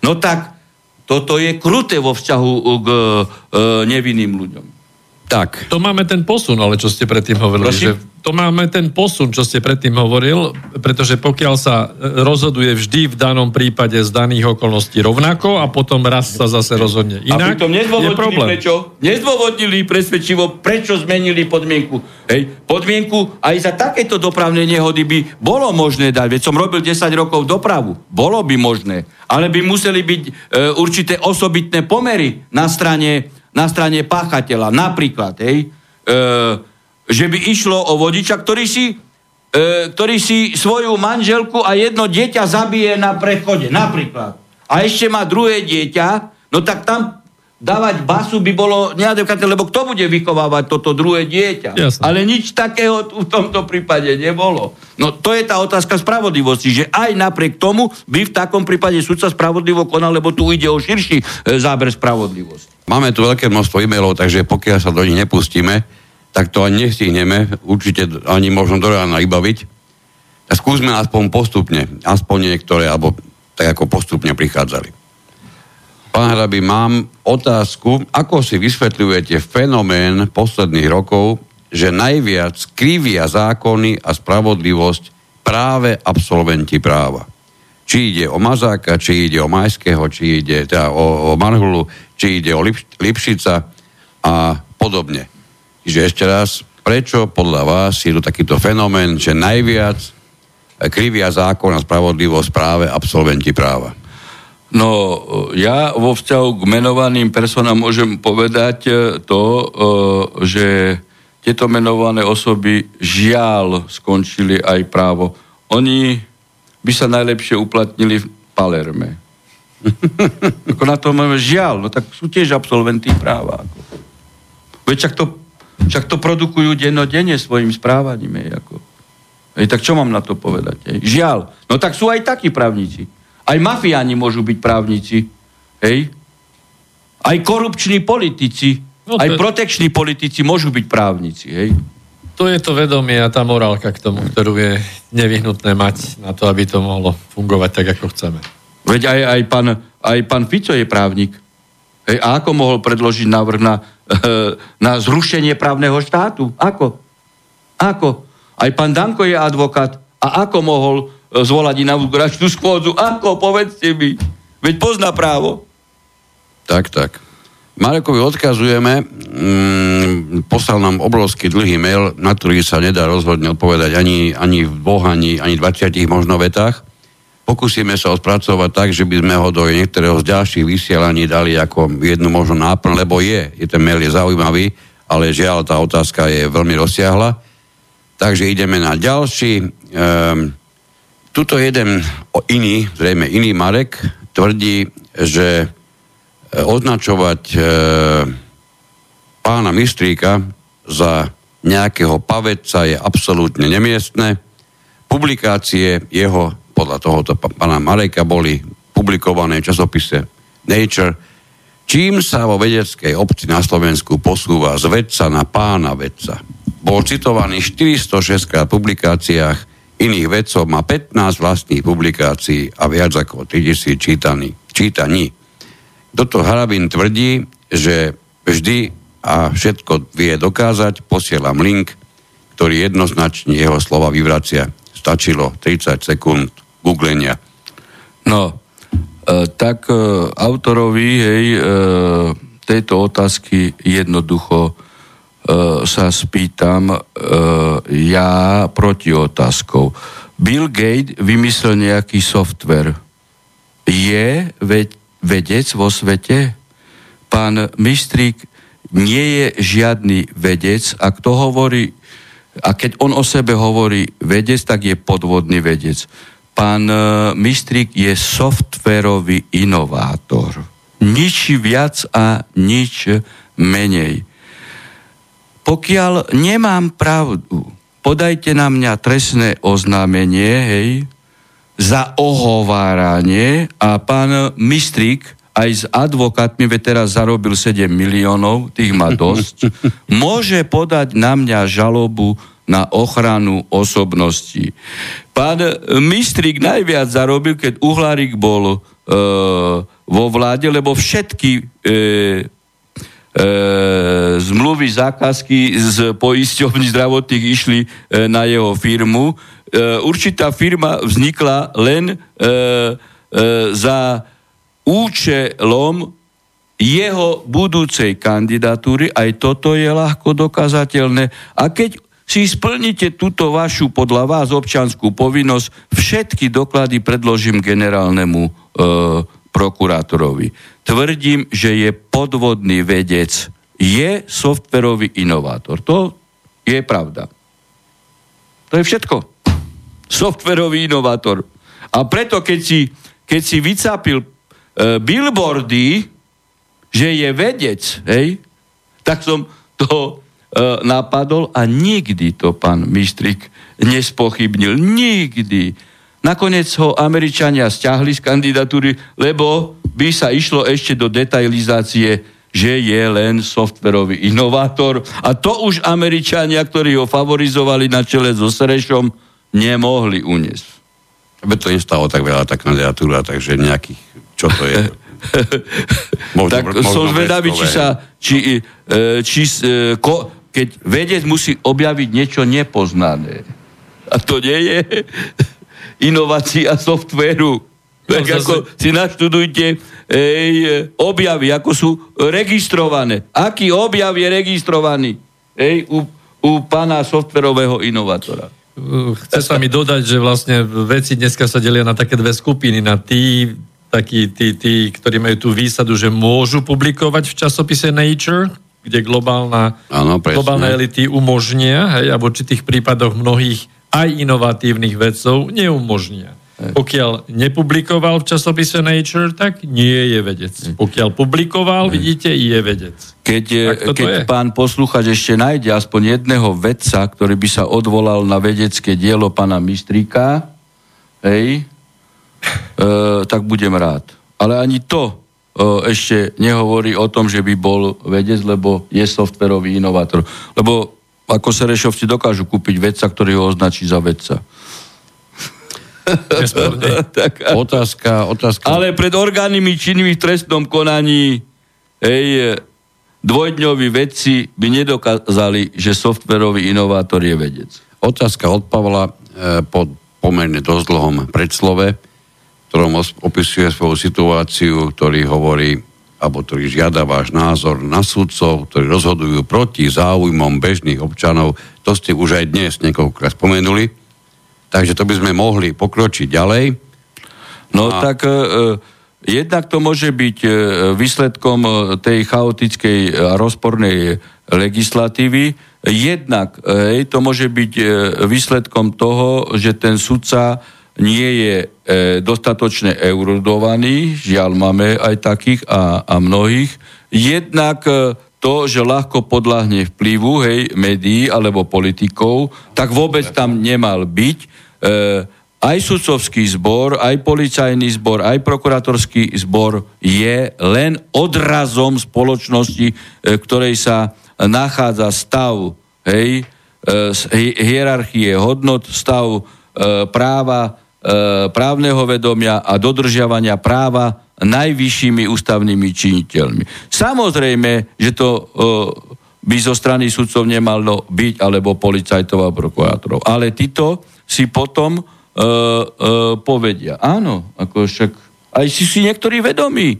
[SPEAKER 2] No tak toto je kruté vo vzťahu k e, nevinným ľuďom.
[SPEAKER 3] Tak. To máme ten posun, ale čo ste predtým hovorili. Že to máme ten posun, čo ste predtým hovoril, pretože pokiaľ sa e, rozhoduje vždy v danom prípade z daných okolností rovnako a potom raz sa zase rozhodne inak, a je problém.
[SPEAKER 2] Prečo? Nezdôvodnili presvedčivo, prečo zmenili podmienku. Hej, podmienku aj za takéto dopravné nehody by bolo možné dať. Veď som robil 10 rokov dopravu. Bolo by možné. Ale by museli byť e, určité osobitné pomery na strane na strane páchateľa. Napríklad, hej, e, že by išlo o vodiča, ktorý si, e, ktorý si svoju manželku a jedno dieťa zabije na prechode. Napríklad. A ešte má druhé dieťa, no tak tam dávať basu by bolo neadekvátne, lebo kto bude vychovávať toto druhé dieťa? Jasne. Ale nič takého v tomto prípade nebolo. No to je tá otázka spravodlivosti, že aj napriek tomu by v takom prípade sudca spravodlivo konal, lebo tu ide o širší e, záber spravodlivosti.
[SPEAKER 1] Máme tu veľké množstvo e-mailov, takže pokiaľ sa do nich nepustíme, tak to ani nestihneme, určite ani možno do rána. Tak skúsme aspoň postupne, aspoň niektoré, alebo tak ako postupne prichádzali. Pán Hrabi, mám otázku, ako si vysvetľujete fenomén posledných rokov, že najviac krivia zákony a spravodlivosť práve absolventi práva. Či ide o Mazáka, či ide o Majského, či ide teda o, o Marhulu, či ide o Lip, Lipšica a podobne. Čiže ešte raz, prečo podľa vás je to takýto fenomén, že najviac krivia zákon a spravodlivosť práve absolventi práva?
[SPEAKER 2] No, ja vo vzťahu k menovaným personám môžem povedať e, to, e, že tieto menované osoby žiaľ skončili aj právo. Oni by sa najlepšie uplatnili v Palerme. ako na to máme žiaľ, no tak sú tiež absolventí práva. Ako. Veď však to, však to produkujú dennodenne svojim správaním. Hej, ako. Hej, tak čo mám na to povedať? Hej? Žiaľ. No tak sú aj takí právnici. Aj mafiáni môžu byť právnici. Hej? Aj korupční politici, no to... aj protekční politici môžu byť právnici. Hej?
[SPEAKER 3] To je to vedomie a tá morálka k tomu, ktorú je nevyhnutné mať na to, aby to mohlo fungovať tak, ako chceme.
[SPEAKER 2] Veď aj, aj, pán, aj pán Fico je právnik. Hej, a ako mohol predložiť návrh na, na zrušenie právneho štátu? Ako? Ako? Aj pán Danko je advokát. A ako mohol zvolať inauguračnú schôdzu. Ako? Povedzte mi. Veď pozná právo.
[SPEAKER 1] Tak, tak. Marekovi odkazujeme, mm, poslal nám obrovský dlhý mail, na ktorý sa nedá rozhodne odpovedať ani, ani v dvoch, ani, ani 20 možno vetách. Pokúsime sa ho spracovať tak, že by sme ho do niektorého z ďalších vysielaní dali ako jednu možno náplň, lebo je, je ten mail je zaujímavý, ale žiaľ, tá otázka je veľmi rozsiahla. Takže ideme na ďalší. Um, tuto jeden iný, zrejme iný Marek, tvrdí, že označovať e, pána Mistríka za nejakého paveca je absolútne nemiestne. Publikácie jeho, podľa tohoto pána Mareka, boli publikované v časopise Nature, čím sa vo vedeckej obci na Slovensku posúva z vedca na pána vedca. Bol citovaný 406 krát v publikáciách, iných vedcov má 15 vlastných publikácií a viac ako 3000 čítaní, čítaní. Toto Harabin tvrdí, že vždy a všetko vie dokázať, posielam link, ktorý jednoznačne jeho slova vyvracia. Stačilo 30 sekúnd googlenia.
[SPEAKER 2] No, e, tak e, autorovi hej, e, tejto otázky jednoducho e, sa spýtam e, ja proti otázkou. Bill Gates vymyslel nejaký software. Je vedec vo svete? Pán Mistrík nie je žiadny vedec a kto hovorí, a keď on o sebe hovorí vedec, tak je podvodný vedec. Pán e, Mistrik je softverový inovátor. Nič viac a nič menej. Pokiaľ nemám pravdu, podajte na mňa trestné oznámenie, hej, za ohováranie a pán Mistrik aj s advokátmi, veď teraz zarobil 7 miliónov, tých má dosť, môže podať na mňa žalobu na ochranu osobností. Pán Mistrík najviac zarobil, keď Uhlárik bol e, vo vláde, lebo všetky e, e, zmluvy, zákazky z poisťovní zdravotných išli e, na jeho firmu. E, určitá firma vznikla len e, e, za účelom jeho budúcej kandidatúry, aj toto je ľahko dokazateľné. A keď si splníte túto vašu podľa vás občanskú povinnosť, všetky doklady predložím generálnemu e, prokurátorovi. Tvrdím, že je podvodný vedec, je softverový inovátor. To je pravda. To je všetko. Softverový inovátor. A preto, keď si, keď si vycápil e, billboardy, že je vedec, hej, tak som to napadol a nikdy to pán Mistrik nespochybnil. Nikdy. Nakoniec ho Američania stiahli z kandidatúry, lebo by sa išlo ešte do detailizácie, že je len softverový inovátor. A to už Američania, ktorí ho favorizovali na čele so Serešom, nemohli uniesť.
[SPEAKER 1] Aby to nestalo tak veľa tá kandidatúra, takže nejakých čo to je?
[SPEAKER 2] možno, tak možno som zvedavý, či sa, či, e, či, e, ko, keď vedec musí objaviť niečo nepoznané. A to nie je inovácia softvéru. Tak no, ako si naštudujte ej, objavy, ako sú registrované. Aký objav je registrovaný ej, u, u pána softverového inovátora?
[SPEAKER 3] Chce sa mi dodať, že vlastne veci dneska sa delia na také dve skupiny. Na tí takí tí, tí, ktorí majú tú výsadu, že môžu publikovať v časopise Nature, kde globálna, ano, globálne elity umožnia, hej, a v určitých prípadoch mnohých aj inovatívnych vedcov neumožnia. Pokiaľ nepublikoval v časopise Nature, tak nie je vedec. Pokiaľ publikoval, vidíte, je vedec.
[SPEAKER 2] Keď, keď je? pán posluchač ešte nájde aspoň jedného vedca, ktorý by sa odvolal na vedecké dielo pána Mistríka, hej, e, tak budem rád. Ale ani to ešte nehovorí o tom, že by bol vedec, lebo je softverový inovátor. Lebo ako Serešovci dokážu kúpiť vedca, ktorý ho označí za vedca.
[SPEAKER 1] tak, otázka, otázka.
[SPEAKER 2] Ale pred orgánnymi činnými v trestnom konaní hej, dvojdňoví vedci by nedokázali, že softverový inovátor je vedec.
[SPEAKER 1] Otázka od Pavla e, po pomerne dosť dlhom predslove ktorom opisuje svoju situáciu, ktorý hovorí, alebo ktorý žiada váš názor na sudcov, ktorí rozhodujú proti záujmom bežných občanov. To ste už aj dnes niekoľkokrát spomenuli. Takže to by sme mohli pokročiť ďalej.
[SPEAKER 2] No a... tak... E, e Jednak to môže byť e, výsledkom e, tej chaotickej a rozpornej legislatívy, jednak hej, to môže byť výsledkom toho, že ten sudca nie je e, dostatočne eurudovaný, žiaľ máme aj takých a, a mnohých, jednak e, to, že ľahko podľahne vplyvu hej, médií alebo politikov, tak vôbec tam nemal byť. E, aj sudcovský zbor, aj policajný zbor, aj prokuratorský zbor je len odrazom spoločnosti, e, ktorej sa nachádza stav hej, e, hierarchie hodnot, stav e, práva, E, právneho vedomia a dodržiavania práva najvyššími ústavnými činiteľmi. Samozrejme, že to e, by zo strany sudcov nemalo byť, alebo policajtov a prokurátorov. Ale títo si potom uh, uh, povedia, áno, ako však aj si si niektorí vedomí,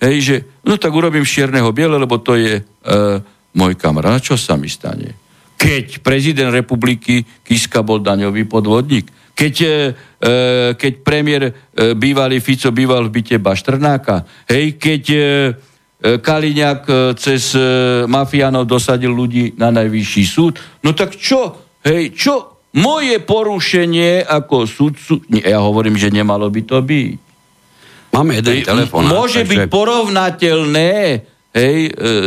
[SPEAKER 2] hej, že no tak urobím čierneho biele, lebo to je uh, môj kamarát. Čo sa mi stane? Keď prezident republiky Kiska bol daňový podvodník, keď, e, e, keď premiér e, bývalý Fico býval v byte Baštrnáka, hej, keď Kaliňák cez mafiánov dosadil ľudí na najvyšší súd, no tak čo, hej, čo moje porušenie ako sudcu, ja hovorím, že nemalo by to byť.
[SPEAKER 1] Máme jeden telefón.
[SPEAKER 2] Môže takže... byť porovnateľné hej,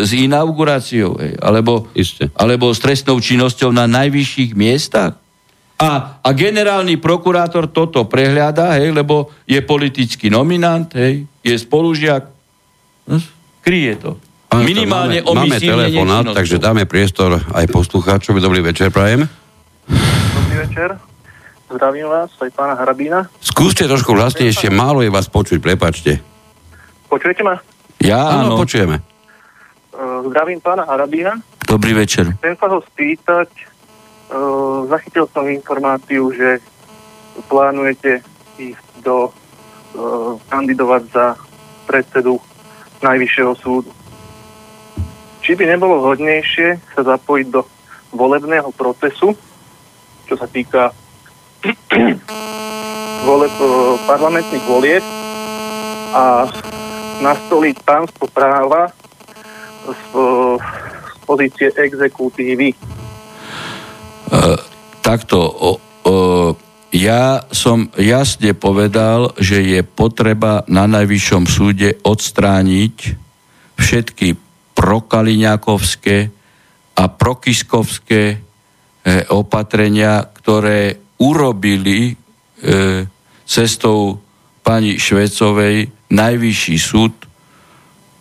[SPEAKER 2] s inauguráciou, hej, alebo, alebo s trestnou činnosťou na najvyšších miestach. A, a generálny prokurátor toto prehľada, hej, lebo je politický nominant, hej, je spolužiak. No, kryje to.
[SPEAKER 1] Pán Minimálne máme, máme telefonát, takže dáme priestor aj poslucháčovi. Dobrý večer, prajem.
[SPEAKER 5] Dobrý večer. Zdravím vás, aj pána Harabína.
[SPEAKER 1] Skúste trošku hlasnejšie, málo je vás počuť, prepačte.
[SPEAKER 5] Počujete ma?
[SPEAKER 1] Ja, áno. počujeme.
[SPEAKER 5] Zdravím pána Harabína.
[SPEAKER 2] Dobrý večer.
[SPEAKER 5] Chcem sa ho spýtať, zachytil som informáciu, že plánujete ísť do, uh, kandidovať za predsedu Najvyššieho súdu. Či by nebolo hodnejšie sa zapojiť do volebného procesu, čo sa týka voleb, uh, parlamentných volieb a nastoliť pánstvo práva z, z pozície exekutívy
[SPEAKER 2] takto, o, o, ja som jasne povedal, že je potreba na najvyššom súde odstrániť všetky prokaliňakovské a prokiskovské e, opatrenia, ktoré urobili e, cestou pani Švecovej najvyšší súd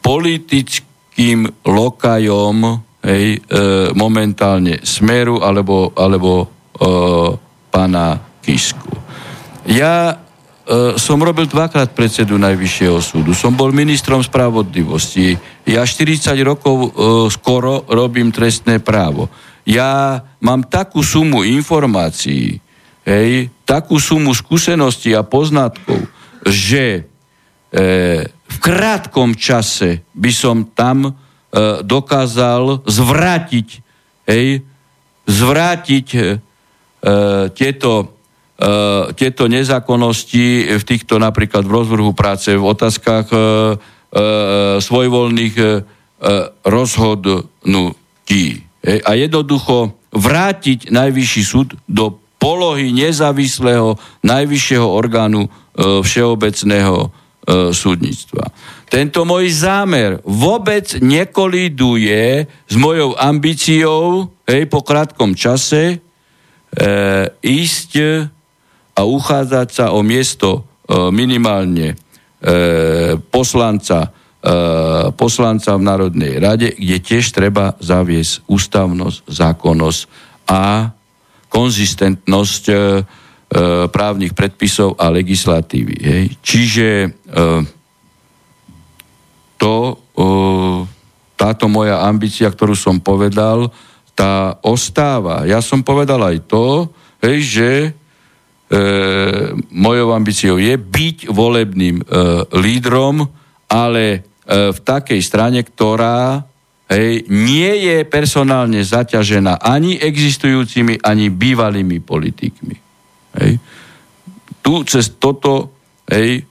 [SPEAKER 2] politickým lokajom hej, e, momentálne Smeru alebo, alebo e, pána Kisku. Ja e, som robil dvakrát predsedu Najvyššieho súdu. Som bol ministrom spravodlivosti. Ja 40 rokov e, skoro robím trestné právo. Ja mám takú sumu informácií, hej, takú sumu skúseností a poznatkov, že e, v krátkom čase by som tam dokázal zvrátiť, hej, zvrátiť e, tieto, e, tieto nezákonnosti v týchto napríklad v rozvrhu práce, v otázkach e, e, svojvoľných e, rozhodnutí. Hej, a jednoducho vrátiť najvyšší súd do polohy nezávislého najvyššieho orgánu e, všeobecného e, súdnictva. Tento môj zámer vôbec nekoliduje s mojou ambíciou, hej, po krátkom čase, e, ísť a uchádzať sa o miesto e, minimálne e, poslanca, e, poslanca v Národnej rade, kde tiež treba zaviesť ústavnosť, zákonnosť a konzistentnosť e, e, právnych predpisov a legislatívy. Hej. Čiže e, to, táto moja ambícia, ktorú som povedal, tá ostáva. Ja som povedal aj to, hej, že e, mojou ambíciou je byť volebným e, lídrom, ale e, v takej strane, ktorá hej, nie je personálne zaťažená ani existujúcimi, ani bývalými politikmi. Hej. Tu cez toto hej,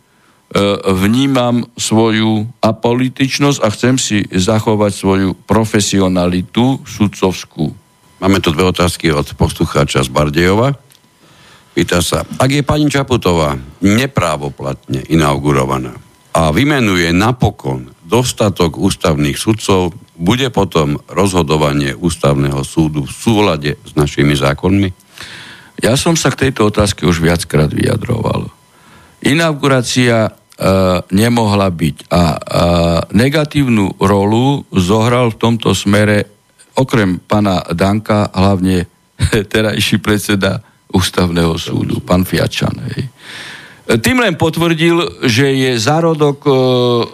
[SPEAKER 2] E, vnímam svoju apolitičnosť a chcem si zachovať svoju profesionalitu sudcovskú.
[SPEAKER 1] Máme tu dve otázky od poslucháča z Bardejova. Pýta sa, ak je pani Čaputová neprávoplatne inaugurovaná a vymenuje napokon dostatok ústavných sudcov, bude potom rozhodovanie ústavného súdu v súlade s našimi zákonmi?
[SPEAKER 2] Ja som sa k tejto otázke už viackrát vyjadroval. Inaugurácia e, nemohla byť a e, negatívnu rolu zohral v tomto smere okrem pána Danka hlavne terajší predseda ústavného súdu, pán Fiačan. Hej. Tým len potvrdil, že je zárodok, e,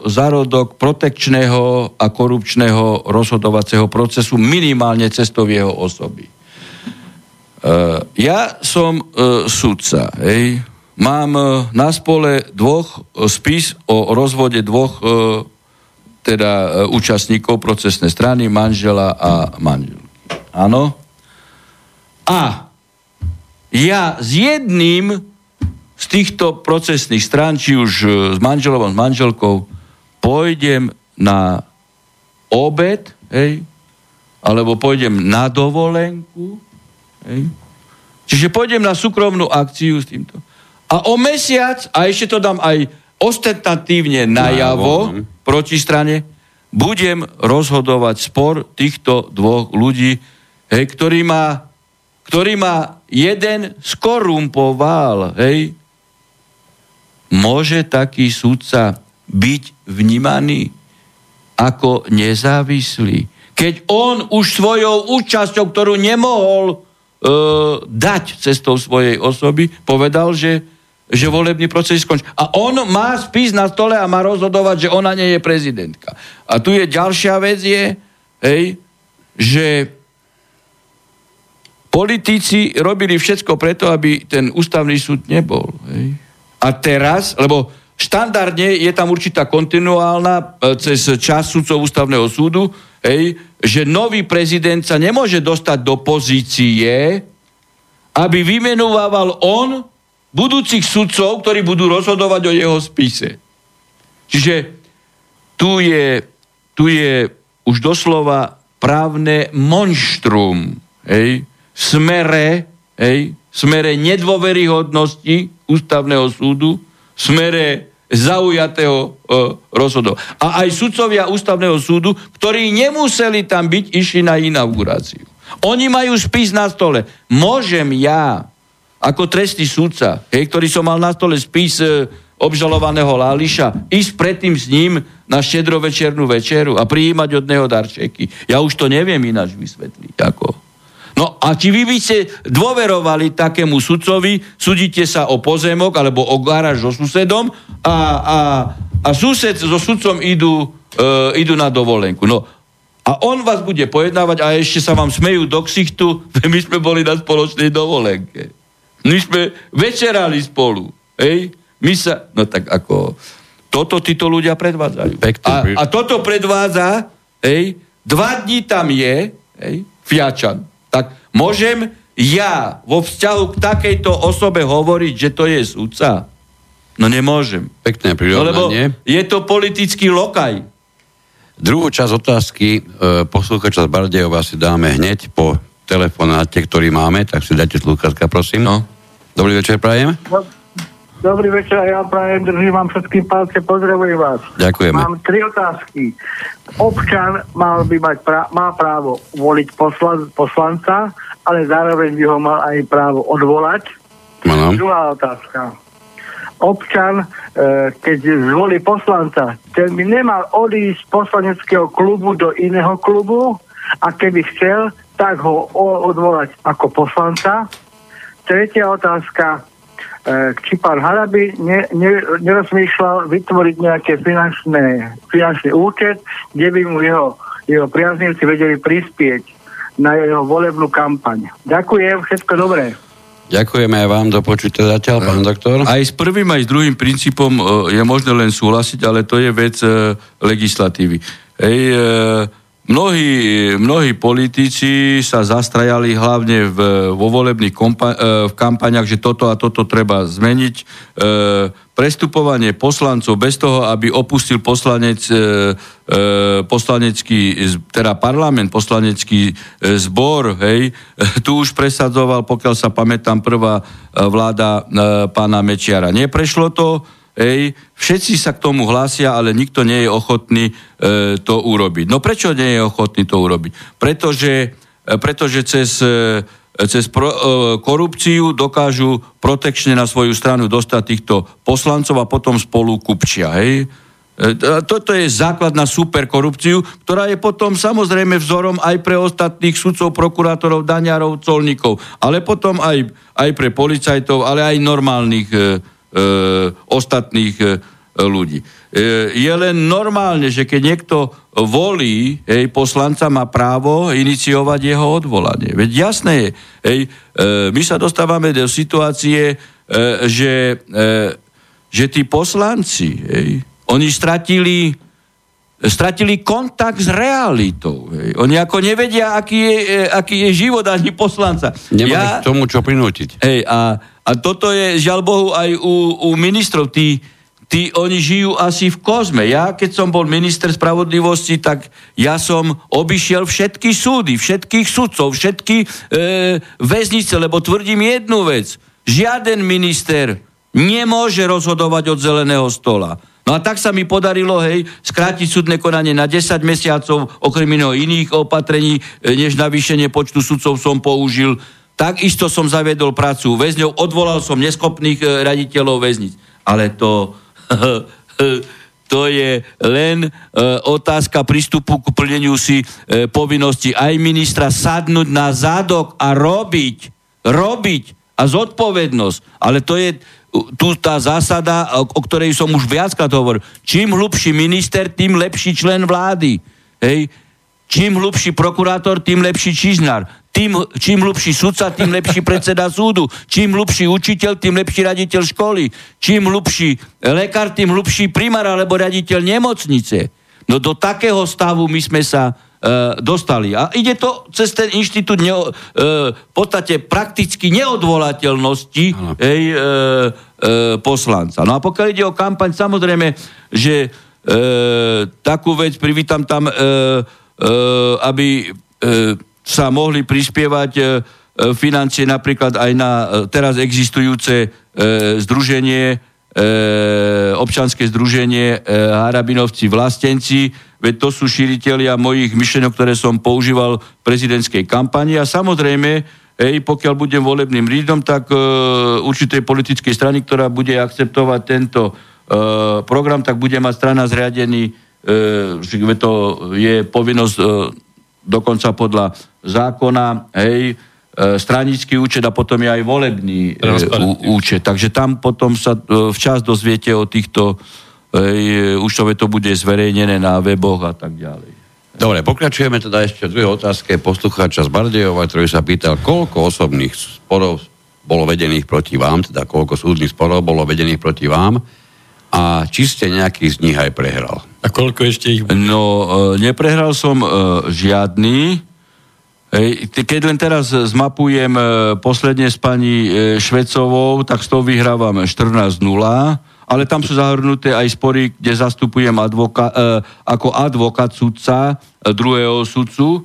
[SPEAKER 2] zárodok protekčného a korupčného rozhodovacieho procesu minimálne cestou jeho osoby. E, ja som e, sudca. Hej. Mám na spole dvoch spis o rozvode dvoch teda účastníkov procesnej strany, manžela a manželky. Áno? A ja s jedným z týchto procesných strán, či už e, s manželom, s manželkou, pôjdem na obed, hej, alebo pôjdem na dovolenku, hej, čiže pôjdem na súkromnú akciu s týmto. A o mesiac, a ešte to dám aj ostentatívne najavo no. proti strane, budem rozhodovať spor týchto dvoch ľudí, hej, ktorý má ktorý ma jeden skorumpoval, hej, môže taký sudca byť vnímaný ako nezávislý. Keď on už svojou účasťou, ktorú nemohol dať cestou svojej osoby, povedal, že, že volebný proces skončí. A on má spis na stole a má rozhodovať, že ona nie je prezidentka. A tu je ďalšia vec je, hej, že politici robili všetko preto, aby ten ústavný súd nebol. Hej. A teraz, lebo štandardne je tam určitá kontinuálna e, cez čas sudcov ústavného súdu, hej, že nový prezident sa nemôže dostať do pozície, aby vymenúval on budúcich sudcov, ktorí budú rozhodovať o jeho spise. Čiže tu je, tu je už doslova právne monštrum, hej, smere, hej, smere nedôveryhodnosti ústavného súdu, smere zaujatého e, rozhodov. A aj sudcovia ústavného súdu, ktorí nemuseli tam byť, išli na inauguráciu. Oni majú spis na stole. Môžem ja, ako trestný súdca, hej, ktorý som mal na stole spis e, obžalovaného Láliša, ísť predtým s ním na štedrovečernú večeru a prijímať od neho darčeky. Ja už to neviem ináč vysvetliť. Ako. No a či vy by ste dôverovali takému sudcovi, sudíte sa o pozemok alebo o garáž so susedom a, a, a sused so sudcom idú, e, idú na dovolenku. No a on vás bude pojednávať a ešte sa vám smejú do ksichtu, my sme boli na spoločnej dovolenke. My sme večerali spolu. Hej? My sa, no tak ako, toto títo ľudia predvádzajú. A, a toto predvádza, hej, dva dní tam je, hej, Fiačan tak môžem ja vo vzťahu k takejto osobe hovoriť, že to je sudca? No nemôžem.
[SPEAKER 1] Pekné prirovnanie.
[SPEAKER 2] No, lebo je to politický lokaj.
[SPEAKER 1] Druhú časť otázky e, poslúchača z Bardejova si dáme hneď po telefonáte, ktorý máme, tak si dajte slúchatka, prosím. No. Dobrý večer, prajem. No.
[SPEAKER 6] Dobrý večer, ja prajem, držím vám všetkým palce, pozdravujem vás.
[SPEAKER 1] Ďakujeme.
[SPEAKER 6] Mám tri otázky. Občan mal by mať pra- má právo voliť poslan- poslanca, ale zároveň by ho mal aj právo odvolať.
[SPEAKER 1] Ano.
[SPEAKER 6] Druhá otázka. Občan, e, keď zvolí poslanca, ten by nemal odísť z poslaneckého klubu do iného klubu a keby chcel, tak ho odvolať ako poslanca. Tretia otázka či pán Haraby ne, ne, nerozmýšľal vytvoriť nejaké finančné, finančný účet, kde by mu jeho, jeho priaznivci vedeli prispieť na jeho volebnú kampaň. Ďakujem, všetko dobré.
[SPEAKER 1] Ďakujeme aj vám do počutia zatiaľ, pán doktor.
[SPEAKER 2] Aj s prvým, aj s druhým princípom e, je možné len súhlasiť, ale to je vec e, legislatívy. Hej, Mnohí, mnohí politici sa zastrajali hlavne v, vo volebných kompa- e, v kampaniach, že toto a toto treba zmeniť. E, prestupovanie poslancov bez toho, aby opustil poslanec, e, e, poslanecký, teda parlament, poslanecký e, zbor, hej, tu už presadzoval, pokiaľ sa pamätám, prvá vláda e, pána Mečiara. Neprešlo to, hej, všetci sa k tomu hlásia, ale nikto nie je ochotný e, to urobiť. No prečo nie je ochotný to urobiť? Pretože, e, pretože cez... E, cez pro, e, korupciu dokážu protekčne na svoju stranu dostať týchto poslancov a potom spolu kupčia. Hej? E, toto je základ na superkorupciu, ktorá je potom samozrejme vzorom aj pre ostatných sudcov, prokurátorov, daňarov, colníkov, ale potom aj, aj pre policajtov, ale aj normálnych e, ostatných e, ľudí. E, je len normálne, že keď niekto volí, hej, poslanca má právo iniciovať jeho odvolanie. Veď jasné je, hej, e, my sa dostávame do situácie, e, že, že tí poslanci, hej, oni stratili stratili kontakt s realitou. Hej. Oni ako nevedia, aký je, aký je život ani poslanca.
[SPEAKER 1] Nemáš ja, tomu čo prinútiť.
[SPEAKER 2] Hej, a, a toto je, žiaľ Bohu, aj u, u ministrov. Tí, tí, oni žijú asi v kozme. Ja, keď som bol minister spravodlivosti, tak ja som obišiel všetky súdy, všetkých sudcov, všetky e, väznice, lebo tvrdím jednu vec. Žiaden minister nemôže rozhodovať od zeleného stola. No a tak sa mi podarilo, hej, skrátiť súdne konanie na 10 mesiacov, okrem iného iných opatrení, e, než navýšenie počtu sudcov som použil. Takisto som zaviedol prácu väzňov, odvolal som neschopných e, raditeľov väznic. Ale to, to je len e, otázka prístupu k plneniu si e, povinnosti aj ministra sadnúť na zadok a robiť, robiť a zodpovednosť. Ale to je tu tá zásada, o ktorej som už viackrát hovoril. Čím hlubší minister, tým lepší člen vlády. Hej? Čím hlubší prokurátor, tým lepší čižnár tým, čím hlubší sudca, tým lepší predseda súdu. Čím hlubší učiteľ, tým lepší raditeľ školy. Čím hlubší lekár, tým hlubší primár alebo raditeľ nemocnice. No do takého stavu my sme sa e, dostali. A ide to cez ten inštitút ne, e, v podstate prakticky neodvolateľnosti ej, e, e, poslanca. No a pokiaľ ide o kampaň, samozrejme, že e, takú vec privítam tam, e, e, aby e, sa mohli prispievať e, e, financie napríklad aj na e, teraz existujúce združenie, občanské združenie Harabinovci vlastenci, veď to sú šíriteľia mojich myšlenok, ktoré som používal v prezidentskej kampani. A samozrejme, Ej, pokiaľ budem volebným lídom, tak e, určitej politickej strany, ktorá bude akceptovať tento e, program, tak bude mať strana zriadený, e, to je povinnosť e, dokonca podľa zákona, hej, e, stranický účet a potom je aj volebný e, účet. Takže tam potom sa e, včas dozviete o týchto, hej, už to bude zverejnené na weboch a tak ďalej.
[SPEAKER 1] Dobre, pokračujeme teda ešte druhé otázke poslucháča z Bardejova, ktorý sa pýtal, koľko osobných sporov bolo vedených proti vám, teda koľko súdnych sporov bolo vedených proti vám a či ste nejaký z nich aj prehral.
[SPEAKER 3] A koľko ešte ich bude?
[SPEAKER 2] No, e, neprehral som e, žiadny. Keď len teraz zmapujem e, posledne s pani Švecovou, tak s tou vyhrávam 14-0, ale tam sú zahrnuté aj spory, kde zastupujem advoka, ako advokát sudca, druhého sudcu.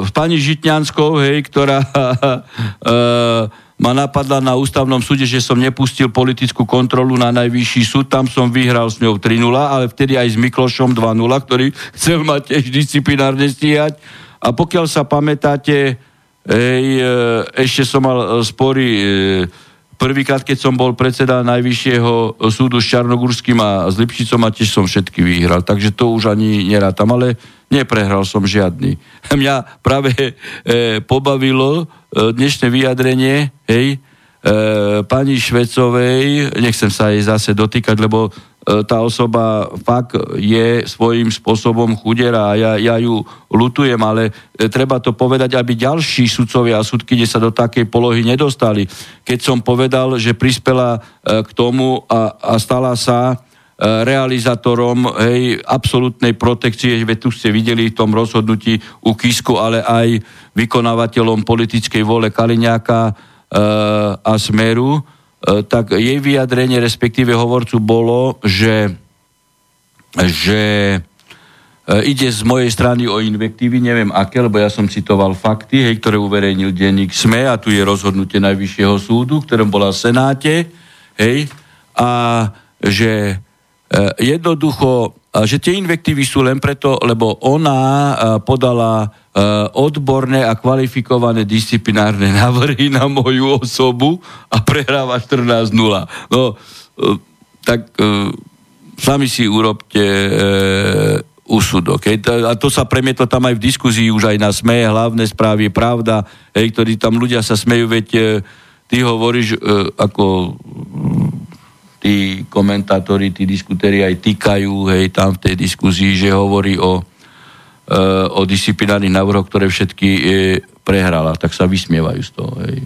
[SPEAKER 2] S pani Žitňanskou, hej, ktorá ma napadla na ústavnom súde, že som nepustil politickú kontrolu na najvyšší súd, tam som vyhral s ňou 3-0, ale vtedy aj s Miklošom 2-0, ktorý chcel ma tiež disciplinárne stíhať. A pokiaľ sa pamätáte, ej, e, ešte som mal e, spory e, prvýkrát, keď som bol predseda Najvyššieho súdu s Čarnogurským a s Lipšicom a tiež som všetky vyhral. Takže to už ani nerátam, ale neprehral som žiadny. Mňa práve e, pobavilo e, dnešné vyjadrenie, hej, e, pani Švecovej, nechcem sa jej zase dotýkať, lebo tá osoba fakt je svojím spôsobom chudera a ja, ja ju lutujem, ale e, treba to povedať, aby ďalší sudcovia a sudky sa do takej polohy nedostali. Keď som povedal, že prispela e, k tomu a, a stala sa realizátorom hej, absolútnej protekcie, veď tu ste videli v tom rozhodnutí u Kisku, ale aj vykonávateľom politickej vole Kaliňáka e, a Smeru, tak jej vyjadrenie, respektíve hovorcu bolo, že, že e, ide z mojej strany o invektívy, neviem aké, lebo ja som citoval fakty, hej, ktoré uverejnil denník SME a tu je rozhodnutie Najvyššieho súdu, ktorom bola v Senáte, hej, a že jednoducho, že tie invektívy sú len preto, lebo ona podala odborné a kvalifikované disciplinárne návrhy na moju osobu a prehráva 14-0. No, tak sami si urobte úsudok. Hej. A to sa premietlo tam aj v diskuzii, už aj na SME, hlavné správy, pravda, hej, ktorí tam ľudia sa smejú, veď e, ty hovoríš e, ako tí komentátori, tí diskutéri aj týkajú, hej, tam v tej diskuzii, že hovorí o, o disciplinárnych návrhoch, ktoré všetky e, prehrala, tak sa vysmievajú z toho, hej.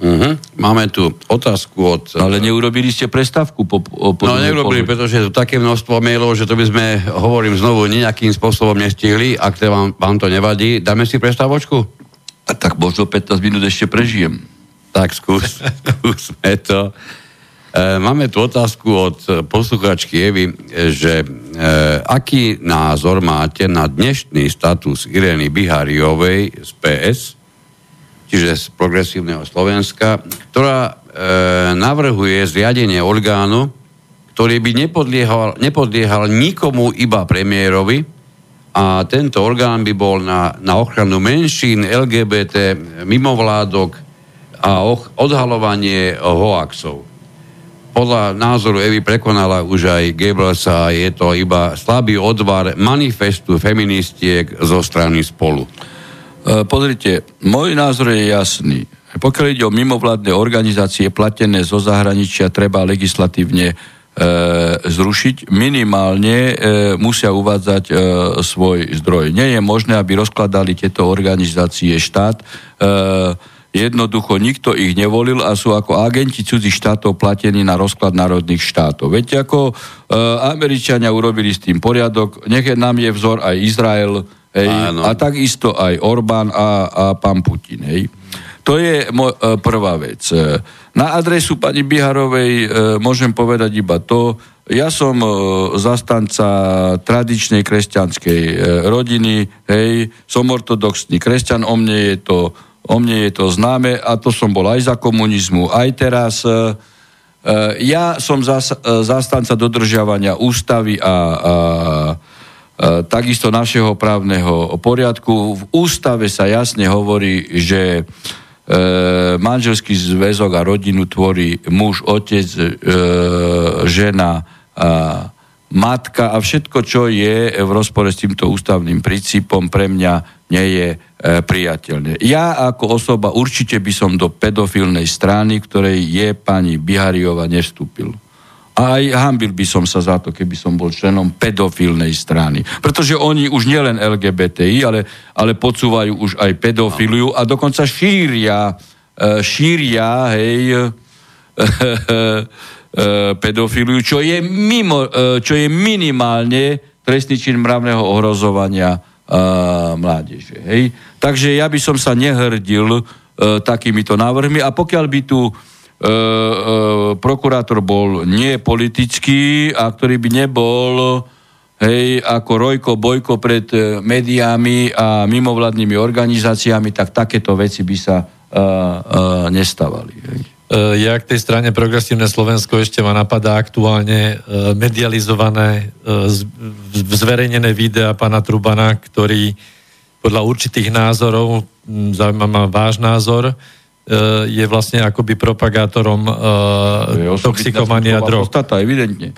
[SPEAKER 1] Uh-huh. Máme tu otázku od...
[SPEAKER 2] Ale neurobili ste prestávku po, po,
[SPEAKER 1] po No neurobili, pretože je tu také množstvo mailov, že to by sme, hovorím znovu, nejakým spôsobom nestihli. Ak to vám, vám to nevadí, dáme si prestávočku?
[SPEAKER 2] A tak možno 15 minút ešte prežijem.
[SPEAKER 1] Tak skús, skúsme to. E, máme tu otázku od posluchačky Evy, že e, aký názor máte na dnešný status Ireny Bihariovej z PS, čiže z progresívneho Slovenska, ktorá e, navrhuje zriadenie orgánu, ktorý by nepodliehal, nepodliehal nikomu iba premiérovi a tento orgán by bol na, na ochranu menšín, LGBT, mimovládok a och, odhalovanie hoaxov. Podľa názoru Evy prekonala už aj Goebbelsa je to iba slabý odvar manifestu feministiek zo strany spolu.
[SPEAKER 2] E, pozrite, môj názor je jasný. Pokiaľ ide o mimovládne organizácie platené zo zahraničia, treba legislatívne e, zrušiť. Minimálne e, musia uvádzať e, svoj zdroj. Nie je možné, aby rozkladali tieto organizácie štát. E, jednoducho nikto ich nevolil a sú ako agenti cudzích štátov platení na rozklad národných štátov. Viete, ako e, Američania urobili s tým poriadok, nech nám je vzor aj Izrael, Hej, a takisto aj Orbán a, a pán Putin. Hej. To je mo- e, prvá vec. E, na adresu pani Biharovej e, môžem povedať iba to, ja som e, zastanca tradičnej kresťanskej e, rodiny, hej, som ortodoxný kresťan, o mne je to, o mne je to známe a to som bol aj za komunizmu, aj teraz. E, e ja som zas, e, zastanca dodržiavania ústavy a, a E, takisto našeho právneho poriadku. V ústave sa jasne hovorí, že e, manželský zväzok a rodinu tvorí muž, otec, e, žena, a matka a všetko, čo je v rozpore s týmto ústavným princípom, pre mňa nie je e, priateľné. Ja ako osoba určite by som do pedofilnej strany, ktorej je pani Bihariova, nestúpil. A aj hambil by som sa za to, keby som bol členom pedofilnej strany. Pretože oni už nielen LGBTI, ale, ale podsúvajú už aj pedofiliu a dokonca šíria, e, šíria, hej, e, pedofiliu, čo je, mimo, e, čo je minimálne trestný čin mravného ohrozovania mládeže. Hej. Takže ja by som sa nehrdil takýmito návrhmi a pokiaľ by tu e, e, prokurátor bol nie politický a ktorý by nebol hej, ako Rojko Bojko pred e, médiami a mimovládnymi organizáciami, tak takéto veci by sa e, e, nestávali. Hej.
[SPEAKER 3] Ja k tej strane Progresívne Slovensko ešte ma napadá aktuálne medializované, zverejnené videa pána Trubana, ktorý podľa určitých názorov, zaujíma ma váš názor, E, je vlastne akoby propagátorom uh, toxikomania drog.
[SPEAKER 2] Podstata, evidentne.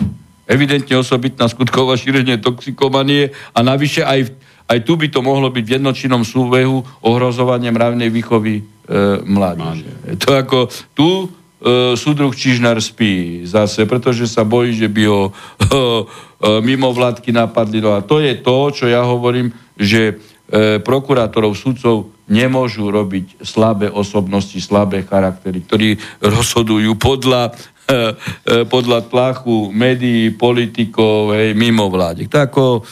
[SPEAKER 2] Evidentne osobitná skutková šírenie toxikomanie a navyše aj, aj tu by to mohlo byť v jednočinnom súbehu ohrozovanie mravnej výchovy e, mládeže. To ako tu e, súdruh Čižnár spí zase, pretože sa bojí, že by ho e, e, mimo vládky napadli. No a to je to, čo ja hovorím, že e, prokurátorov, sudcov nemôžu robiť slabé osobnosti, slabé charaktery, ktorí rozhodujú podľa, e, e, podľa tlachu médií, politikov, hej, mimo vlády. Tak ako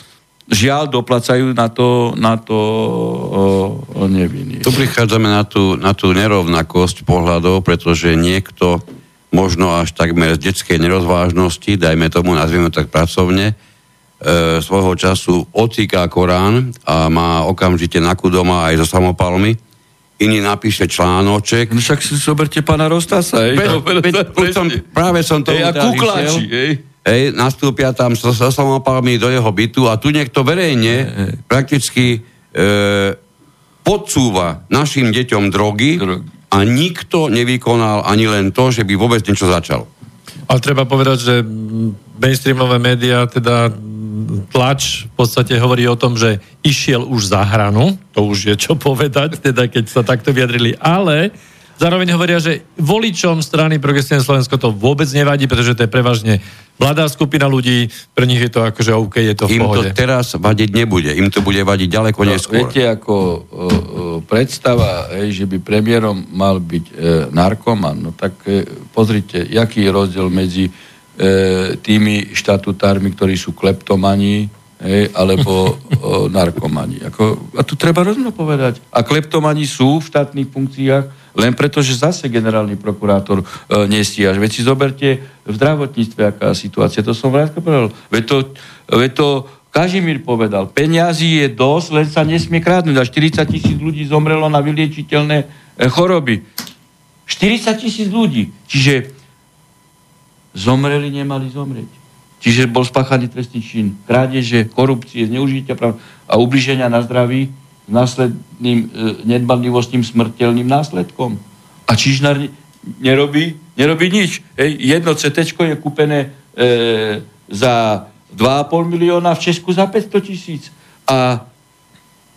[SPEAKER 2] žiaľ doplacajú na to, na to o, o neviny.
[SPEAKER 1] Tu prichádzame na tú, na tú nerovnakosť pohľadov, pretože niekto možno až takmer z detskej nerozvážnosti, dajme tomu, nazvieme tak pracovne, e, svojho času ocíká Korán a má okamžite naku doma aj so samopalmi, iný napíše článoček.
[SPEAKER 2] No však si zoberte pána Rostasa,
[SPEAKER 1] pe, pe, som, práve som to
[SPEAKER 2] Hej, a kukláči, hej.
[SPEAKER 1] Hej, nastúpia tam so, so samopalmi do jeho bytu a tu niekto verejne
[SPEAKER 2] Hej.
[SPEAKER 1] prakticky e, podsúva našim deťom drogy, a nikto nevykonal ani len to, že by vôbec niečo začal.
[SPEAKER 3] Ale treba povedať, že mainstreamové médiá, teda tlač v podstate hovorí o tom, že išiel už za hranu, to už je čo povedať, teda keď sa takto vyjadrili, ale zároveň hovoria, že voličom strany Progresívne Slovensko to vôbec nevadí, pretože to je prevažne mladá skupina ľudí, pre nich je to akože OK, je to v
[SPEAKER 1] Im to
[SPEAKER 3] pohode.
[SPEAKER 1] teraz vadiť nebude. Im to bude vadiť ďaleko
[SPEAKER 2] No,
[SPEAKER 1] neskôr.
[SPEAKER 2] viete, ako uh, uh, predstava, hej, že by premiérom mal byť uh, narkoman, no tak uh, pozrite, aký je rozdiel medzi uh, tými štatutármi, ktorí sú kleptomani, hej, alebo uh, narkomani. Ako, a tu treba rozumno povedať. A kleptomani sú v štátnych funkciách len preto, že zase generálny prokurátor uh, nestíhaš. Veď si zoberte v zdravotníctve, aká situácia. To som vrátko povedal. Veď to, veď to Kažimír povedal, peňazí je dosť, len sa nesmie krádnuť. A 40 tisíc ľudí zomrelo na vyliečiteľné e, choroby. 40 tisíc ľudí. Čiže zomreli, nemali zomrieť. Čiže bol spáchaný trestný čin krádeže, korupcie, zneužitia práv a ubliženia na zdraví následným e, nedbanlivostným smrteľným následkom. A Čižnár ne- nerobí, nerobí nič. Hej, jedno CT je kúpené e, za 2,5 milióna, v Česku za 500 tisíc. A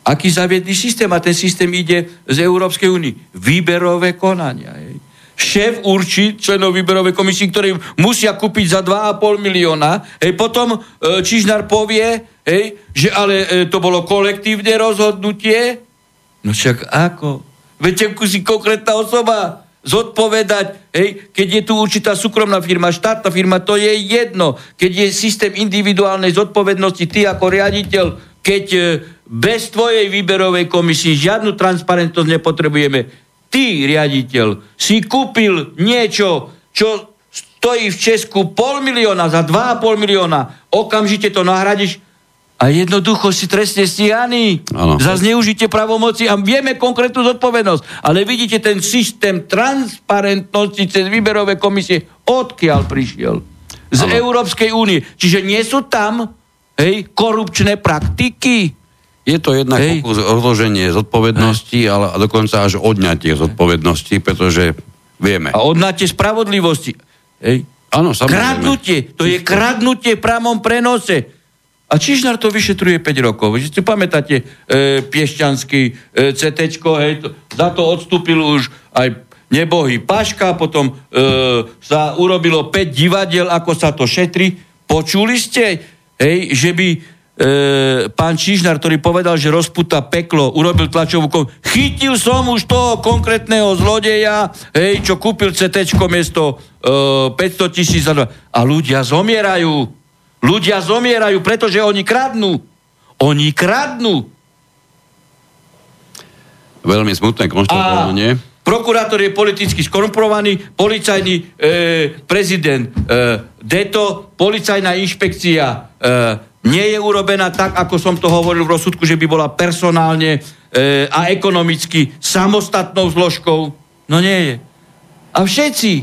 [SPEAKER 2] aký zaviedli systém? A ten systém ide z Európskej únie. Výberové konania. Hej. Šéf určí členov výberovej komisie, ktorí musia kúpiť za 2,5 milióna. Hej, potom e, Čižnár povie, hej, že ale e, to bolo kolektívne rozhodnutie. No však ako? Ako si konkrétna osoba zodpovedať, hej, keď je tu určitá súkromná firma, štátna firma, to je jedno. Keď je systém individuálnej zodpovednosti, ty ako riaditeľ, keď e, bez tvojej výberovej komisie žiadnu transparentnosť nepotrebujeme, ty, riaditeľ, si kúpil niečo, čo stojí v Česku pol milióna za 2,5 milióna, okamžite to nahradíš a jednoducho si trestne stíhaný
[SPEAKER 1] Áno.
[SPEAKER 2] za zneužitie pravomoci a vieme konkrétnu zodpovednosť. Ale vidíte ten systém transparentnosti cez výberové komisie, odkiaľ prišiel? Z
[SPEAKER 1] Áno.
[SPEAKER 2] Európskej únie. Čiže nie sú tam hej, korupčné praktiky.
[SPEAKER 1] Je to jednak
[SPEAKER 2] Hej.
[SPEAKER 1] odloženie zodpovednosti, ale a dokonca až odňatie zodpovednosti, pretože vieme.
[SPEAKER 2] A odnáte spravodlivosti. Hej.
[SPEAKER 1] Áno, samozrejme.
[SPEAKER 2] Kradnutie. To je kradnutie v prámom prenose. A Čižnár to vyšetruje 5 rokov. Vy si pamätáte e, Piešťanský e, CT, hej, to, za to odstúpil už aj nebohý Paška, potom e, sa urobilo 5 divadiel, ako sa to šetri. Počuli ste, hej, že by e, pán Čižnár, ktorý povedal, že rozputa peklo, urobil tlačovú kom... Chytil som už toho konkrétneho zlodeja, hej, čo kúpil CT miesto e, 500 tisíc za dva. A ľudia zomierajú. Ľudia zomierajú, pretože oni kradnú. Oni kradnú.
[SPEAKER 1] Veľmi smutné konštatovanie.
[SPEAKER 2] prokurátor je politicky skorumpovaný, policajný e, prezident e, deto, policajná inšpekcia e, nie je urobená tak, ako som to hovoril v rozsudku, že by bola personálne e, a ekonomicky samostatnou zložkou. No nie je. A všetci,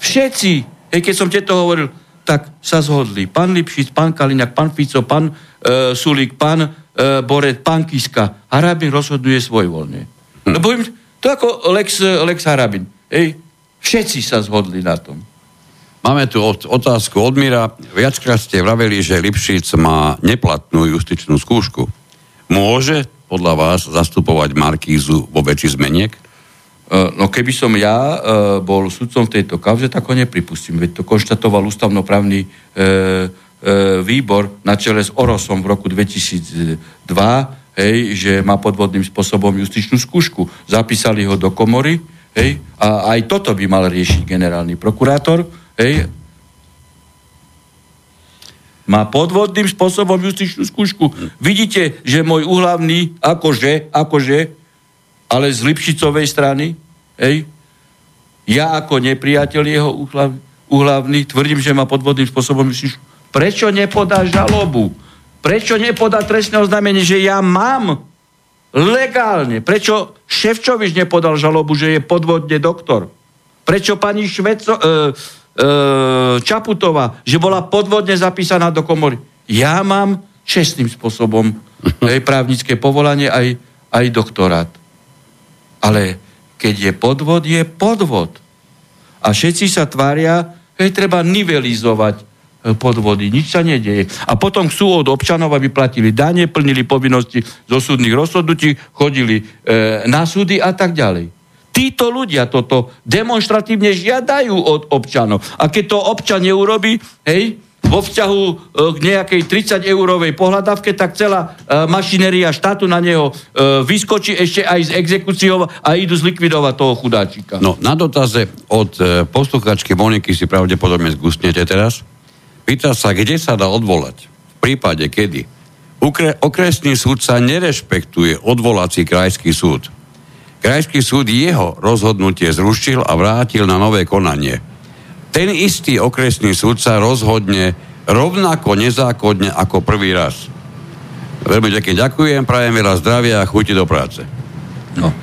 [SPEAKER 2] všetci, hej, keď som tieto hovoril, tak sa zhodli. Pán Lipšic, pán Kaliňák, pán Fico, pán e, Sulík, pán e, Boret, pán Kiska. Harabin rozhoduje svojvoľne. Hm. Im, to ako Lex, Lex Harabin. Ej, všetci sa zhodli na tom.
[SPEAKER 1] Máme tu otázku od Mira. Viackrát ste vraveli, že Lipšic má neplatnú justičnú skúšku. Môže podľa vás zastupovať Markízu vo väčší zmeniek?
[SPEAKER 2] E, No keby som ja e, bol sudcom tejto kauze, tak ho nepripustím. Veď to konštatoval ústavnoprávny e, výbor na čele s Orosom v roku 2002, hej, že má podvodným spôsobom justičnú skúšku. Zapísali ho do komory, hej, a aj toto by mal riešiť generálny prokurátor, hej, má podvodným spôsobom justičnú skúšku. Vidíte, že môj úhlavný, akože, akože, ale z Lipšicovej strany, hej, Ja ako nepriateľ jeho uhlavný tvrdím, že ma podvodným spôsobom myslíš, prečo nepodá žalobu? Prečo nepodá trestné oznámenie, že ja mám legálne? Prečo Ševčovič nepodal žalobu, že je podvodne doktor? Prečo pani Šveco, e, Čaputová, že bola podvodne zapísaná do komory? Ja mám čestným spôsobom aj právnické povolanie, aj, aj doktorát. Ale keď je podvod, je podvod. A všetci sa tvária, že treba nivelizovať e, podvody. Nič sa nedieje. A potom chcú od občanov, aby platili dane, plnili povinnosti zo súdnych rozhodnutí, chodili e, na súdy a tak ďalej. Títo ľudia toto demonstratívne žiadajú od občanov. A keď to občan neurobi, hej, vo vzťahu e, k nejakej 30-eurovej pohľadavke, tak celá e, mašinéria štátu na neho e, vyskočí ešte aj s exekúciou a idú zlikvidovať toho chudáčika.
[SPEAKER 1] No, na dotaze od posluchačky Moniky si pravdepodobne zgustnete teraz. Pýta sa, kde sa dá odvolať? V prípade, kedy? Ukre- okresný súd sa nerešpektuje odvolací krajský súd. Krajský súd jeho rozhodnutie zrušil a vrátil na nové konanie. Ten istý okresný súd sa rozhodne rovnako nezákonne ako prvý raz. Veľmi pekne ďakujem, prajem veľa zdravia a chuti do práce.
[SPEAKER 2] No.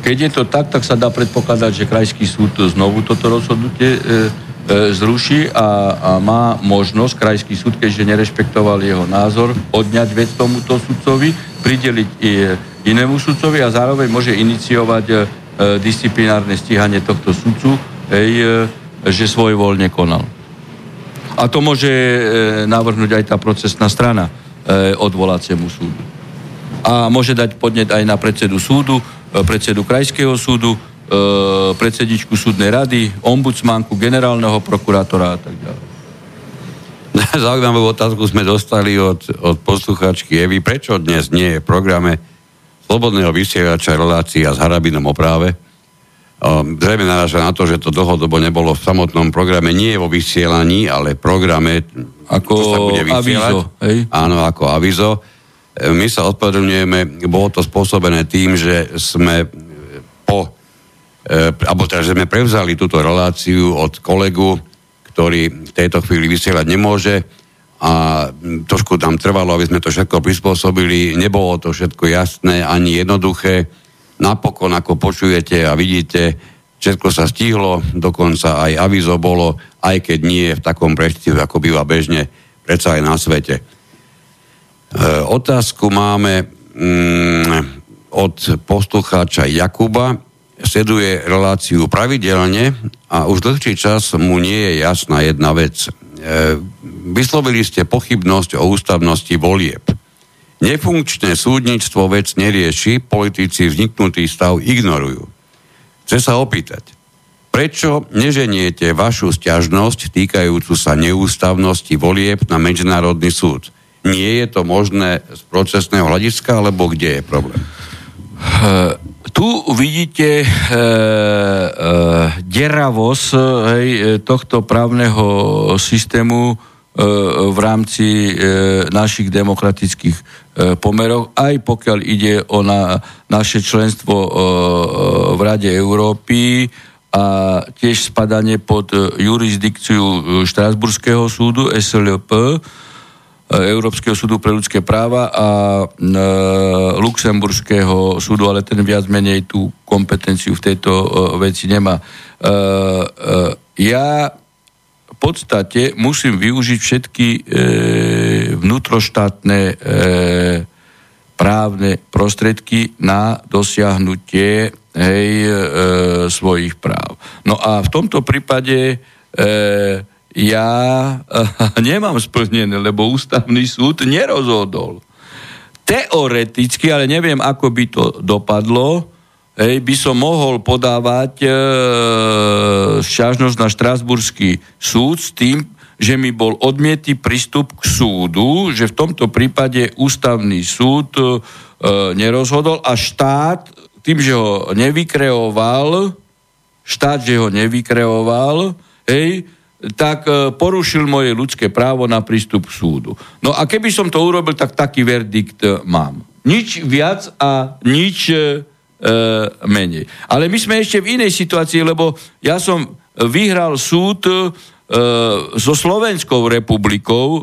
[SPEAKER 2] Keď je to tak, tak sa dá predpokladať, že krajský súd znovu toto rozhodnutie e, e, zruší a, a má možnosť krajský súd, keďže nerešpektoval jeho názor, odňať vec tomuto sudcovi, prideliť i inému sudcovi a zároveň môže iniciovať e, disciplinárne stíhanie tohto sudcu, ej, e, že svoj voľne konal. A to môže e, navrhnúť aj tá procesná strana e, odvolaciemu súdu. A môže dať podnet aj na predsedu súdu, e, predsedu krajského súdu, e, predsedničku súdnej rady, ombudsmanku, generálneho prokurátora a tak ďalej.
[SPEAKER 1] Zaujímavú otázku sme dostali od, od posluchačky Evy. Prečo dnes nie je v programe slobodného vysielača relácia s Harabinom o práve. Zrejme naráža na to, že to dlhodobo nebolo v samotnom programe, nie vo vysielaní, ale programe,
[SPEAKER 2] ako sa bude vysielať. Avizo, hej?
[SPEAKER 1] Áno, ako avizo. E, my sa odpovedňujeme, bolo to spôsobené tým, že sme po, e, alebo teda, že sme prevzali túto reláciu od kolegu, ktorý v tejto chvíli vysielať nemôže a trošku nám trvalo, aby sme to všetko prispôsobili. Nebolo to všetko jasné ani jednoduché. Napokon, ako počujete a vidíte, všetko sa stihlo, dokonca aj avizo bolo, aj keď nie v takom predstihu, ako býva bežne, predsa aj na svete. E, otázku máme mm, od poslucháča Jakuba. Sleduje reláciu pravidelne a už dlhší čas mu nie je jasná jedna vec. Vyslovili ste pochybnosť o ústavnosti volieb. Nefunkčné súdnictvo vec nerieši, politici vzniknutý stav ignorujú. Chce sa opýtať, prečo neženiete vašu stiažnosť týkajúcu sa neústavnosti volieb na Medzinárodný súd? Nie je to možné z procesného hľadiska, alebo kde je problém?
[SPEAKER 2] Uh tu vidíte e, e, deravosť hej, tohto právneho systému v rámci e, našich demokratických e, pomerov, aj pokiaľ ide o na, naše členstvo e, v Rade Európy a tiež spadanie pod jurisdikciu Štrasburského súdu SLP, Európskeho súdu pre ľudské práva a e, Luxemburského súdu, ale ten viac menej tú kompetenciu v tejto e, veci nemá. E, e, ja podstate musím využiť všetky e, vnútroštátne e, právne prostriedky na dosiahnutie hej, e, svojich práv. No a v tomto prípade e, ja nemám splnené, lebo ústavný súd nerozhodol. Teoreticky, ale neviem, ako by to dopadlo, hej, by som mohol podávať e, na Štrasburský súd s tým, že mi bol odmietý prístup k súdu, že v tomto prípade ústavný súd e, nerozhodol a štát, tým, že ho nevykreoval, štát, že ho nevykreoval, hej, tak e, porušil moje ľudské právo na prístup k súdu. No a keby som to urobil, tak taký verdikt e, mám. Nič viac a nič e, menej. Ale my sme ešte v inej situácii, lebo ja som vyhral súd e, so Slovenskou republikou e,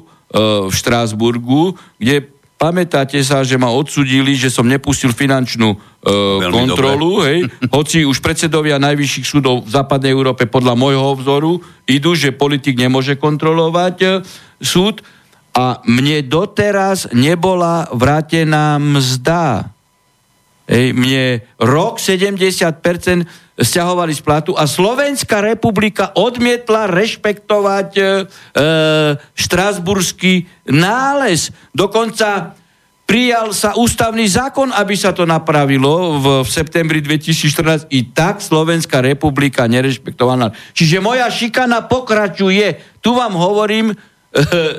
[SPEAKER 2] v Štrásburgu, kde Pamätáte sa, že ma odsudili, že som nepustil finančnú e, kontrolu, hej, hoci už predsedovia najvyšších súdov v západnej Európe podľa môjho vzoru idú, že politik nemôže kontrolovať e, súd a mne doteraz nebola vrátená mzda. Hej, mne rok 70% stiahovali z platu a Slovenská republika odmietla rešpektovať e, e štrasburský nález. Dokonca prijal sa ústavný zákon, aby sa to napravilo v, v septembri 2014. I tak Slovenská republika nerešpektovala. Čiže moja šikana pokračuje. Tu vám hovorím e,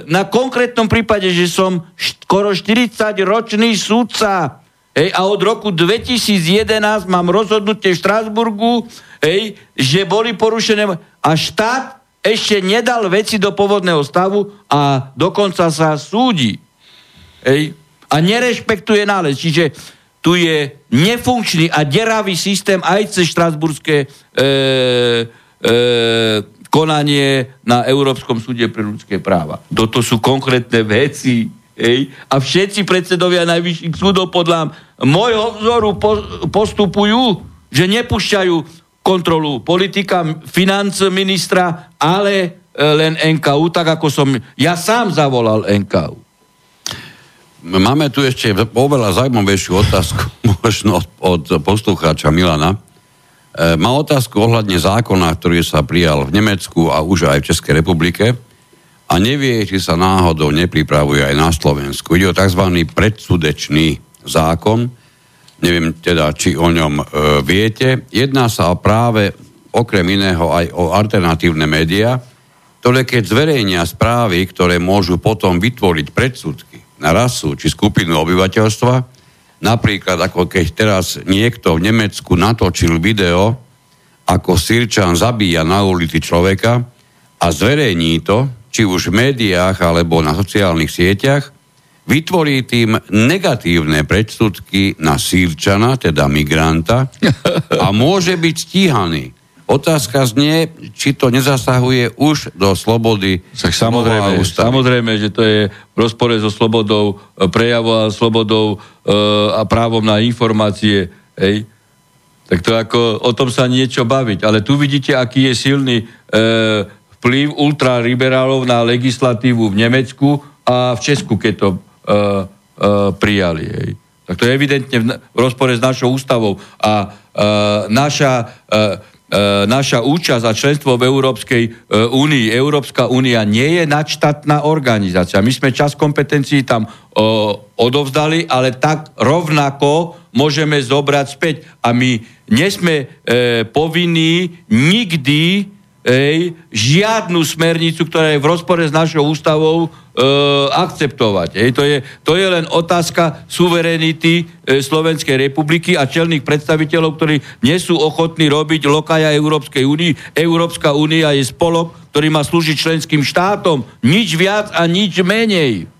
[SPEAKER 2] na konkrétnom prípade, že som skoro 40-ročný súdca Hej, a od roku 2011 mám rozhodnutie v Štrásburgu, hej, že boli porušené a štát ešte nedal veci do pôvodného stavu a dokonca sa súdi. Hej, a nerešpektuje nález. Čiže tu je nefunkčný a deravý systém aj cez štrasburské e, e, konanie na Európskom súde pre ľudské práva. Toto sú konkrétne veci, Hej? A všetci predsedovia najvyšších súdov podľa môjho vzoru po, postupujú, že nepúšťajú kontrolu politika, financ ministra, ale e, len NKU, tak ako som ja sám zavolal NKU.
[SPEAKER 1] Máme tu ešte oveľa zaujímavejšiu otázku, možno od, od poslucháča Milana. E, má otázku ohľadne zákona, ktorý sa prijal v Nemecku a už aj v Českej republike a nevie, či sa náhodou nepripravuje aj na Slovensku. Ide o tzv. predsudečný zákon, neviem teda, či o ňom e, viete. Jedná sa práve okrem iného aj o alternatívne médiá, ktoré keď zverejnia správy, ktoré môžu potom vytvoriť predsudky na rasu či skupinu obyvateľstva, napríklad ako keď teraz niekto v Nemecku natočil video, ako Sirčan zabíja na ulici človeka a zverejní to, či už v médiách alebo na sociálnych sieťach, vytvorí tým negatívne predsudky na sírčana, teda migranta, a môže byť stíhaný. Otázka znie, či to nezasahuje už do slobody.
[SPEAKER 2] Tak samozrejme, samozrejme, že to je v rozpore so slobodou e, prejavu a slobodou e, a právom na informácie. Hej. Tak to ako o tom sa niečo baviť. Ale tu vidíte, aký je silný e, vplyv ultraliberálov na legislatívu v Nemecku a v Česku, keď to uh, uh, prijali. Hej. Tak to je evidentne v, v rozpore s našou ústavou. A uh, naša, uh, uh, naša účasť a členstvo v Európskej uh, únii, Európska únia nie je nadštátna organizácia. My sme čas kompetencií tam uh, odovzdali, ale tak rovnako môžeme zobrať späť. A my nesme uh, povinní nikdy ej, žiadnu smernicu, ktorá je v rozpore s našou ústavou, e, akceptovať. Ej, to, je, to je len otázka suverenity e, Slovenskej republiky a čelných predstaviteľov, ktorí nie sú ochotní robiť lokaja Európskej únii. Európska únia je spolok, ktorý má slúžiť členským štátom. Nič viac a nič menej.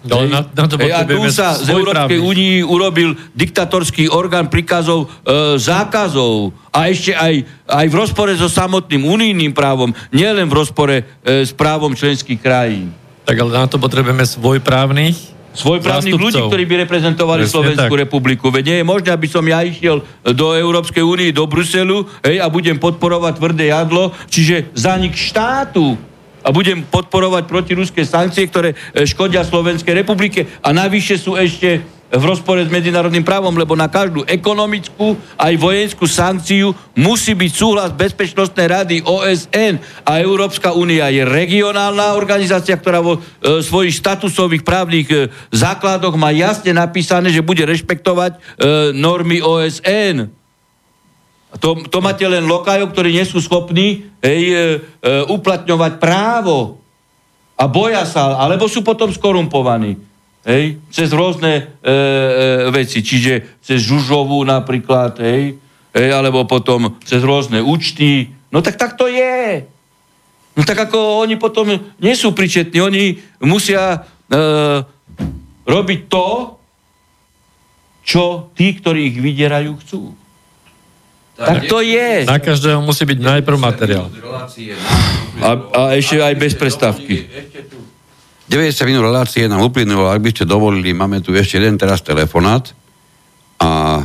[SPEAKER 3] No, na, na to
[SPEAKER 2] a tu sa z Európskej únii urobil diktatorský orgán príkazov, e, zákazov a ešte aj, aj v rozpore so samotným unijným právom, nielen v rozpore e, s právom členských krajín.
[SPEAKER 3] Tak ale na to potrebujeme svojprávnych
[SPEAKER 2] svojprávnych ľudí, ktorí by reprezentovali Presne Slovenskú tak. republiku. Veď nie je možné, aby som ja išiel do Európskej únie, do Bruselu hej, a budem podporovať tvrdé jadlo, čiže zanik štátu a budem podporovať protiruské sankcie, ktoré e, škodia Slovenskej republike a navyše sú ešte v rozpore s medzinárodným právom, lebo na každú ekonomickú aj vojenskú sankciu musí byť súhlas Bezpečnostnej rady OSN a Európska únia je regionálna organizácia, ktorá vo e, svojich statusových právnych e, základoch má jasne napísané, že bude rešpektovať e, normy OSN. To, to máte len lokajov, ktorí nie sú schopní hej, e, e, uplatňovať právo a boja sa, alebo sú potom skorumpovaní. Hej, cez rôzne e, e, veci, čiže cez Žužovu napríklad, hej, hej, alebo potom cez rôzne účty. No tak tak to je. No tak ako oni potom nie sú pričetní, oni musia e, robiť to, čo tí, ktorí ich vydierajú, chcú. Tak to je.
[SPEAKER 3] Na každého musí byť najprv materiál.
[SPEAKER 2] A, a ešte aj bez prestávky.
[SPEAKER 1] 90 minút relácie nám uplynulo, ak by ste dovolili, máme tu ešte jeden teraz telefonát a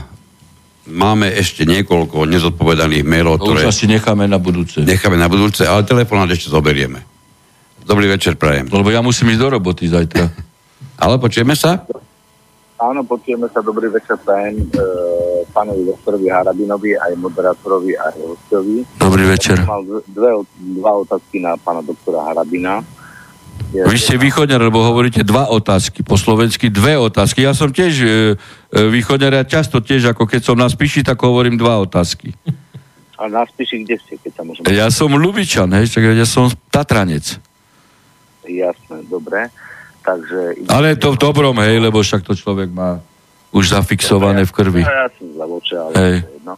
[SPEAKER 1] máme ešte niekoľko nezodpovedaných mailov,
[SPEAKER 2] To už
[SPEAKER 1] ktoré
[SPEAKER 2] asi necháme na budúce.
[SPEAKER 1] necháme na budúce, ale telefonát ešte zoberieme. Dobrý večer, prajem.
[SPEAKER 2] Lebo ja musím ísť do roboty zajtra.
[SPEAKER 1] Ale počujeme sa?
[SPEAKER 7] Áno, počujeme sa. Dobrý večer prajem e, pánovi doktorovi Harabinovi, aj moderátorovi, aj hostovi.
[SPEAKER 2] Dobrý večer.
[SPEAKER 7] Mal dve, dva otázky na pána doktora Harabina. Je,
[SPEAKER 2] Vy ste východňar, lebo hovoríte dva otázky, po slovensky dve otázky. Ja som tiež e, e, východňar, ja často tiež, ako keď som na spíši, tak hovorím dva otázky.
[SPEAKER 7] A na spíši, kde ste, keď sa môžem...
[SPEAKER 2] Ja som Lubičan, hej, čak ja som Tatranec.
[SPEAKER 7] Jasné, dobre. Takže...
[SPEAKER 2] Ale to v dobrom, hej, lebo však to človek má už zafixované v krvi.
[SPEAKER 7] Ja, ja som zlavoče, ale
[SPEAKER 2] Hej.
[SPEAKER 7] jedno.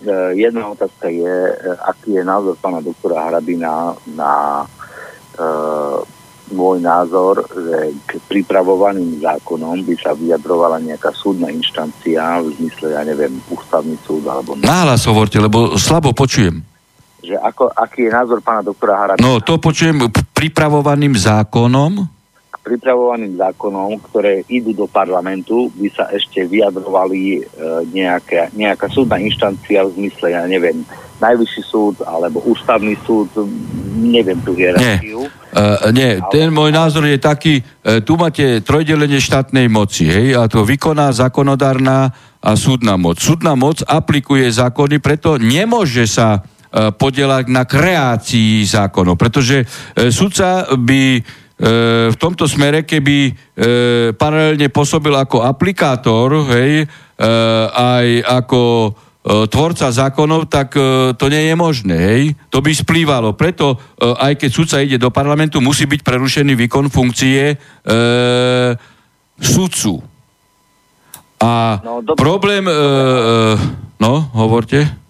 [SPEAKER 7] E, Jedna otázka je, e, aký je názor pána doktora Harabina na e, môj názor, že k pripravovaným zákonom by sa vyjadrovala nejaká súdna inštancia v zmysle, ja neviem, ústavný súd alebo
[SPEAKER 2] Náhlas hovorte, lebo slabo počujem.
[SPEAKER 7] Že ako, aký je názor pána doktora Harabina
[SPEAKER 2] No, to počujem pripravovaným zákonom.
[SPEAKER 7] k pripravovaným zákonom, ktoré idú do parlamentu, by sa ešte vyjadrovali e, nejaká, nejaká súdna inštancia v zmysle, ja neviem, najvyšší súd alebo ústavný súd, neviem tú hierarchiu.
[SPEAKER 2] Uh, nie, ten môj názor je taký, uh, tu máte trojdelenie štátnej moci, hej, a to vykoná zákonodárna a súdna moc. Súdna moc aplikuje zákony, preto nemôže sa uh, podielať na kreácii zákonov, pretože uh, sudca by uh, v tomto smere, keby paralelne pôsobil ako aplikátor, hej, aj ako e, tvorca zákonov, tak e, to nie je možné. Hej? To by splývalo. Preto, e, aj keď sudca ide do parlamentu, musí byť prerušený výkon funkcie e, sudcu. A
[SPEAKER 7] No,
[SPEAKER 2] problém... E, e, no, hovorte.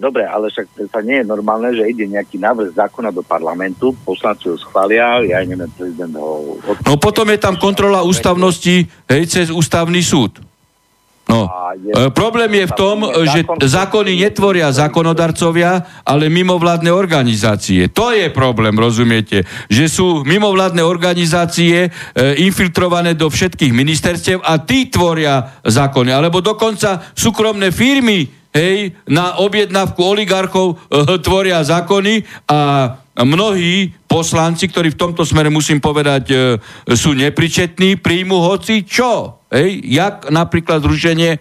[SPEAKER 7] Dobre, ale však sa nie je normálne, že ide nejaký návrh zákona do parlamentu, poslanci ho schvália, ja neviem, prezident ho... Od...
[SPEAKER 2] No potom je tam kontrola ústavnosti hej, cez ústavný súd. No,
[SPEAKER 7] je-
[SPEAKER 2] e, problém je v tom, že
[SPEAKER 7] Zákon-
[SPEAKER 2] zákony netvoria zákonodarcovia, ale mimovládne organizácie. To je problém, rozumiete? Že sú mimovládne organizácie e, infiltrované do všetkých ministerstiev a tí tvoria zákony. Alebo dokonca súkromné firmy hej, na objednávku oligarchov e, tvoria zákony a mnohí poslanci, ktorí v tomto smere, musím povedať, e, sú nepričetní, príjmu hoci čo. Hej, jak napríklad zrušenie e,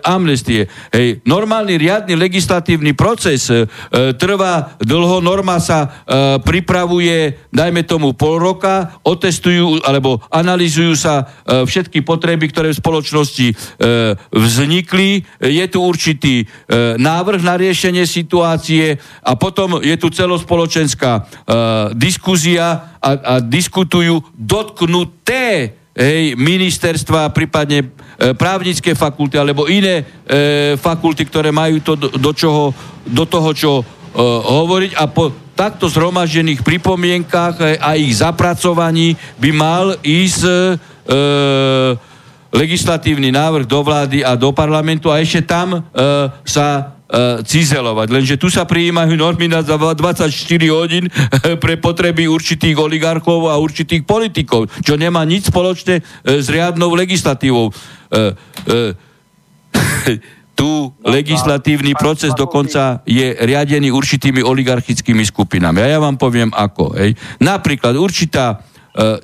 [SPEAKER 2] amnestie. Hej, normálny riadny legislatívny proces e, trvá dlho, norma sa e, pripravuje, dajme tomu pol roka, otestujú alebo analýzujú sa e, všetky potreby, ktoré v spoločnosti e, vznikli. Je tu určitý e, návrh na riešenie situácie a potom je tu celospoločenská e, diskuzia a, a diskutujú dotknuté hej, ministerstva, prípadne e, právnické fakulty alebo iné e, fakulty, ktoré majú to do, do, čoho, do toho, čo e, hovoriť. A po takto zhromaždených pripomienkach e, a ich zapracovaní by mal ísť e, legislatívny návrh do vlády a do parlamentu. A ešte tam e, sa cizelovať. Lenže tu sa prijímajú normy na za 24 hodín pre potreby určitých oligarchov a určitých politikov, čo nemá nič spoločné e, s riadnou legislatívou. E, e, tu legislatívny proces dokonca je riadený určitými oligarchickými skupinami. A ja vám poviem ako. Hej. Napríklad určitá,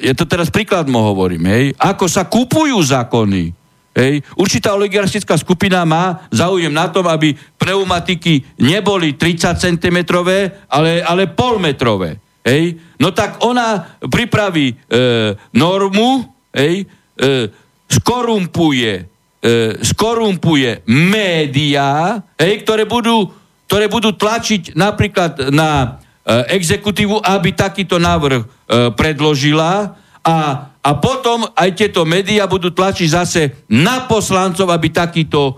[SPEAKER 2] ja to teraz príkladmo hovorím, hej, ako sa kupujú zákony. Hej. Určitá oligarchická skupina má záujem na tom, aby pneumatiky neboli 30 cm, ale, ale polmetrové. Hej. No tak ona pripraví e, normu, hej, e, skorumpuje e, skorumpuje médiá, hej, ktoré, budú, ktoré budú tlačiť napríklad na e, exekutívu, aby takýto návrh e, predložila a, a potom aj tieto médiá budú tlačiť zase na poslancov, aby takýto e,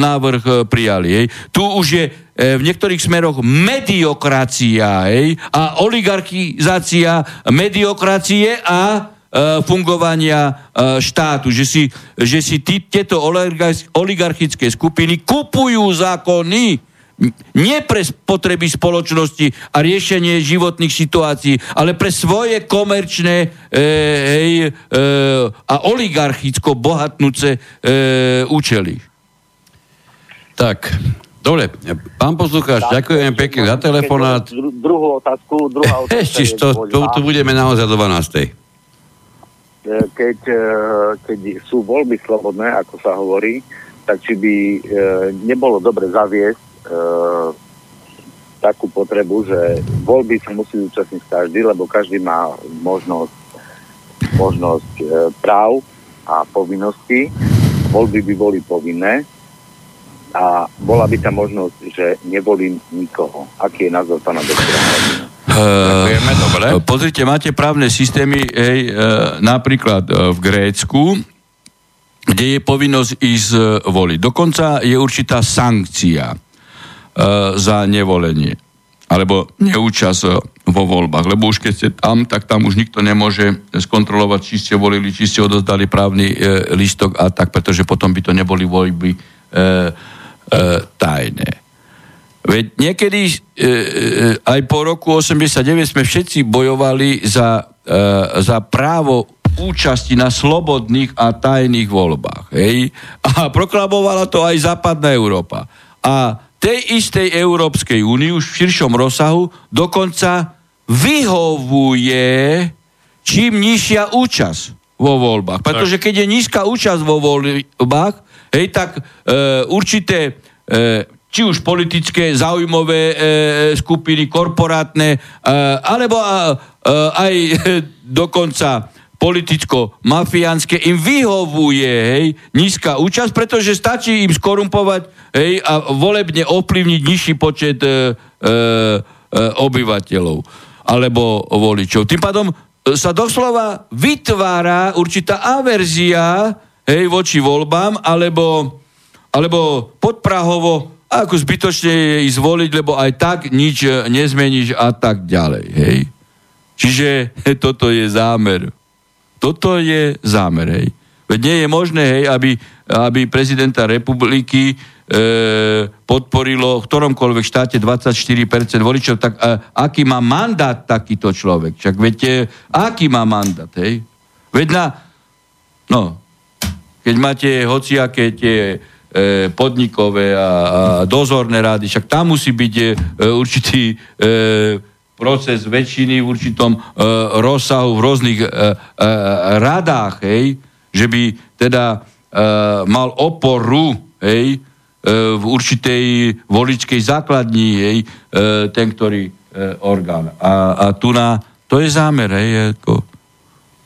[SPEAKER 2] návrh e, prijali. Hej. Tu už je e, v niektorých smeroch mediokracia hej, a oligarchizácia mediokracie a fungovania uh, štátu, že si, že si tí, tieto oligarchické skupiny kupujú zákony, nie pre potreby spoločnosti a riešenie životných situácií, ale pre svoje komerčné e, hej, e, a oligarchicko bohatnúce e, účely.
[SPEAKER 1] Tak, dobre, pán poslucháč, ďakujem pekne za telefonát.
[SPEAKER 7] Druhú otázku, druhá otázka
[SPEAKER 1] Ešte, to, to, to budeme naozaj do 12. E,
[SPEAKER 7] keď, e, keď sú voľby slobodné, ako sa hovorí, tak či by e, nebolo dobre zaviesť takú potrebu, že voľby sa musí zúčastniť každý, lebo každý má možnosť, možnosť e, práv a povinností. Voľby by boli povinné a bola by tam možnosť, že nevolím nikoho. Aký je názor pána doktora?
[SPEAKER 2] Uh, dobre. Pozrite, máte právne systémy, hej, uh, napríklad uh, v Grécku, kde je povinnosť ísť voliť. Dokonca je určitá sankcia. E, za nevolenie alebo neúčasť e, vo voľbách. Lebo už keď ste tam, tak tam už nikto nemôže skontrolovať, či ste volili, či ste odozdali právny e, listok a tak, pretože potom by to neboli voľby e, e, tajné. Veď niekedy e, e, aj po roku 89 sme všetci bojovali za, e, za právo účasti na slobodných a tajných voľbách. Hej? A proklamovala to aj západná Európa. A tej istej Európskej únii už v širšom rozsahu dokonca vyhovuje čím nižšia účasť vo voľbách. Pretože keď je nízka účasť vo voľbách, hej, tak e, určité e, či už politické, zaujímavé e, skupiny, korporátne, e, alebo a, e, aj e, dokonca politicko-mafiánske im vyhovuje hej, nízka účasť, pretože stačí im skorumpovať hej, a volebne ovplyvniť nižší počet e, e, e, obyvateľov alebo voličov. Tým pádom e, sa doslova vytvára určitá averzia hej, voči voľbám, alebo, alebo podprahovo ako zbytočne je ísť voliť, lebo aj tak nič e, nezmeníš a tak ďalej. Hej. Čiže toto je zámer. Toto je zámer, hej. Veď nie je možné, hej, aby, aby prezidenta republiky e, podporilo v ktoromkoľvek štáte 24% voličov, tak a, aký má mandát takýto človek? Však viete, aký má mandát, hej? Veď na, no, keď máte hociaké tie e, podnikové a, a dozorné rády, však tam musí byť e, určitý e, proces väčšiny v určitom e, rozsahu v rôznych e, e, radách, hej, že by teda e, mal oporu, hej, e, v určitej voličkej základni, hej, e, ten, ktorý e, orgán. A, a tu na, to je zámer, hej, ako,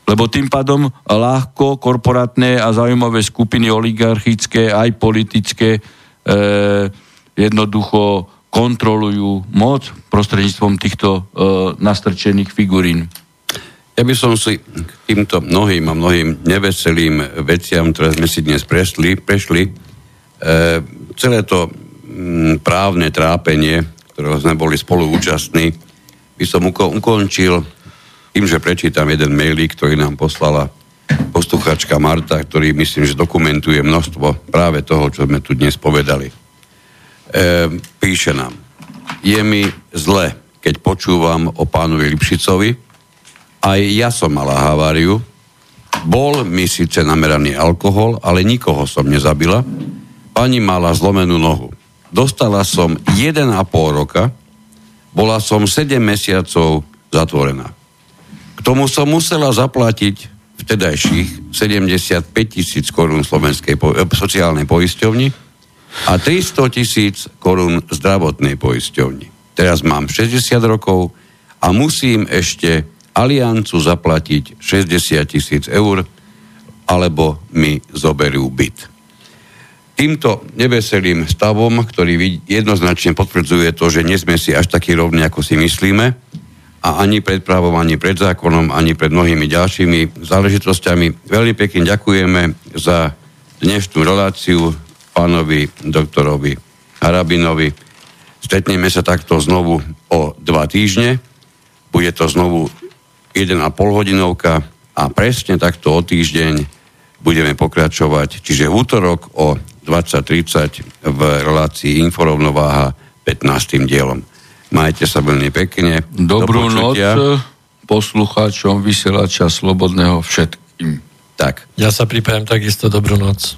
[SPEAKER 2] lebo tým pádom ľahko korporátne a zaujímavé skupiny oligarchické, aj politické, e, jednoducho kontrolujú moc prostredníctvom týchto e, nastrčených figurín.
[SPEAKER 1] Ja by som si k týmto mnohým a mnohým neveselým veciam, ktoré sme si dnes prešli, prešli e, celé to m, právne trápenie, ktorého sme boli spolu účastní, by som uko- ukončil tým, že prečítam jeden mailík, ktorý nám poslala posluchačka Marta, ktorý myslím, že dokumentuje množstvo práve toho, čo sme tu dnes povedali píše nám, je mi zle, keď počúvam o pánovi Lipšicovi, aj ja som mala haváriu, bol mi síce nameraný alkohol, ale nikoho som nezabila. Pani mala zlomenú nohu. Dostala som 1,5 roka, bola som 7 mesiacov zatvorená. K tomu som musela zaplatiť vtedajších 75 tisíc korún slovenskej po, e, sociálnej poisťovni, a 300 tisíc korún zdravotnej poisťovni. Teraz mám 60 rokov a musím ešte aliancu zaplatiť 60 tisíc eur, alebo mi zoberú byt. Týmto neveselým stavom, ktorý jednoznačne potvrdzuje to, že nie sme si až takí rovní, ako si myslíme, a ani pred právom, ani pred zákonom, ani pred mnohými ďalšími záležitosťami. Veľmi pekne ďakujeme za dnešnú reláciu pánovi doktorovi Harabinovi. Stretneme sa takto znovu o dva týždne. Bude to znovu 1,5 hodinovka a a presne takto o týždeň budeme pokračovať, čiže v útorok o 20.30 v relácii Inforovnováha 15. dielom. Majte sa veľmi pekne.
[SPEAKER 2] Dobrú noc poslucháčom vysielača Slobodného všetkým.
[SPEAKER 1] Tak.
[SPEAKER 3] Ja sa pripájam takisto dobrú noc.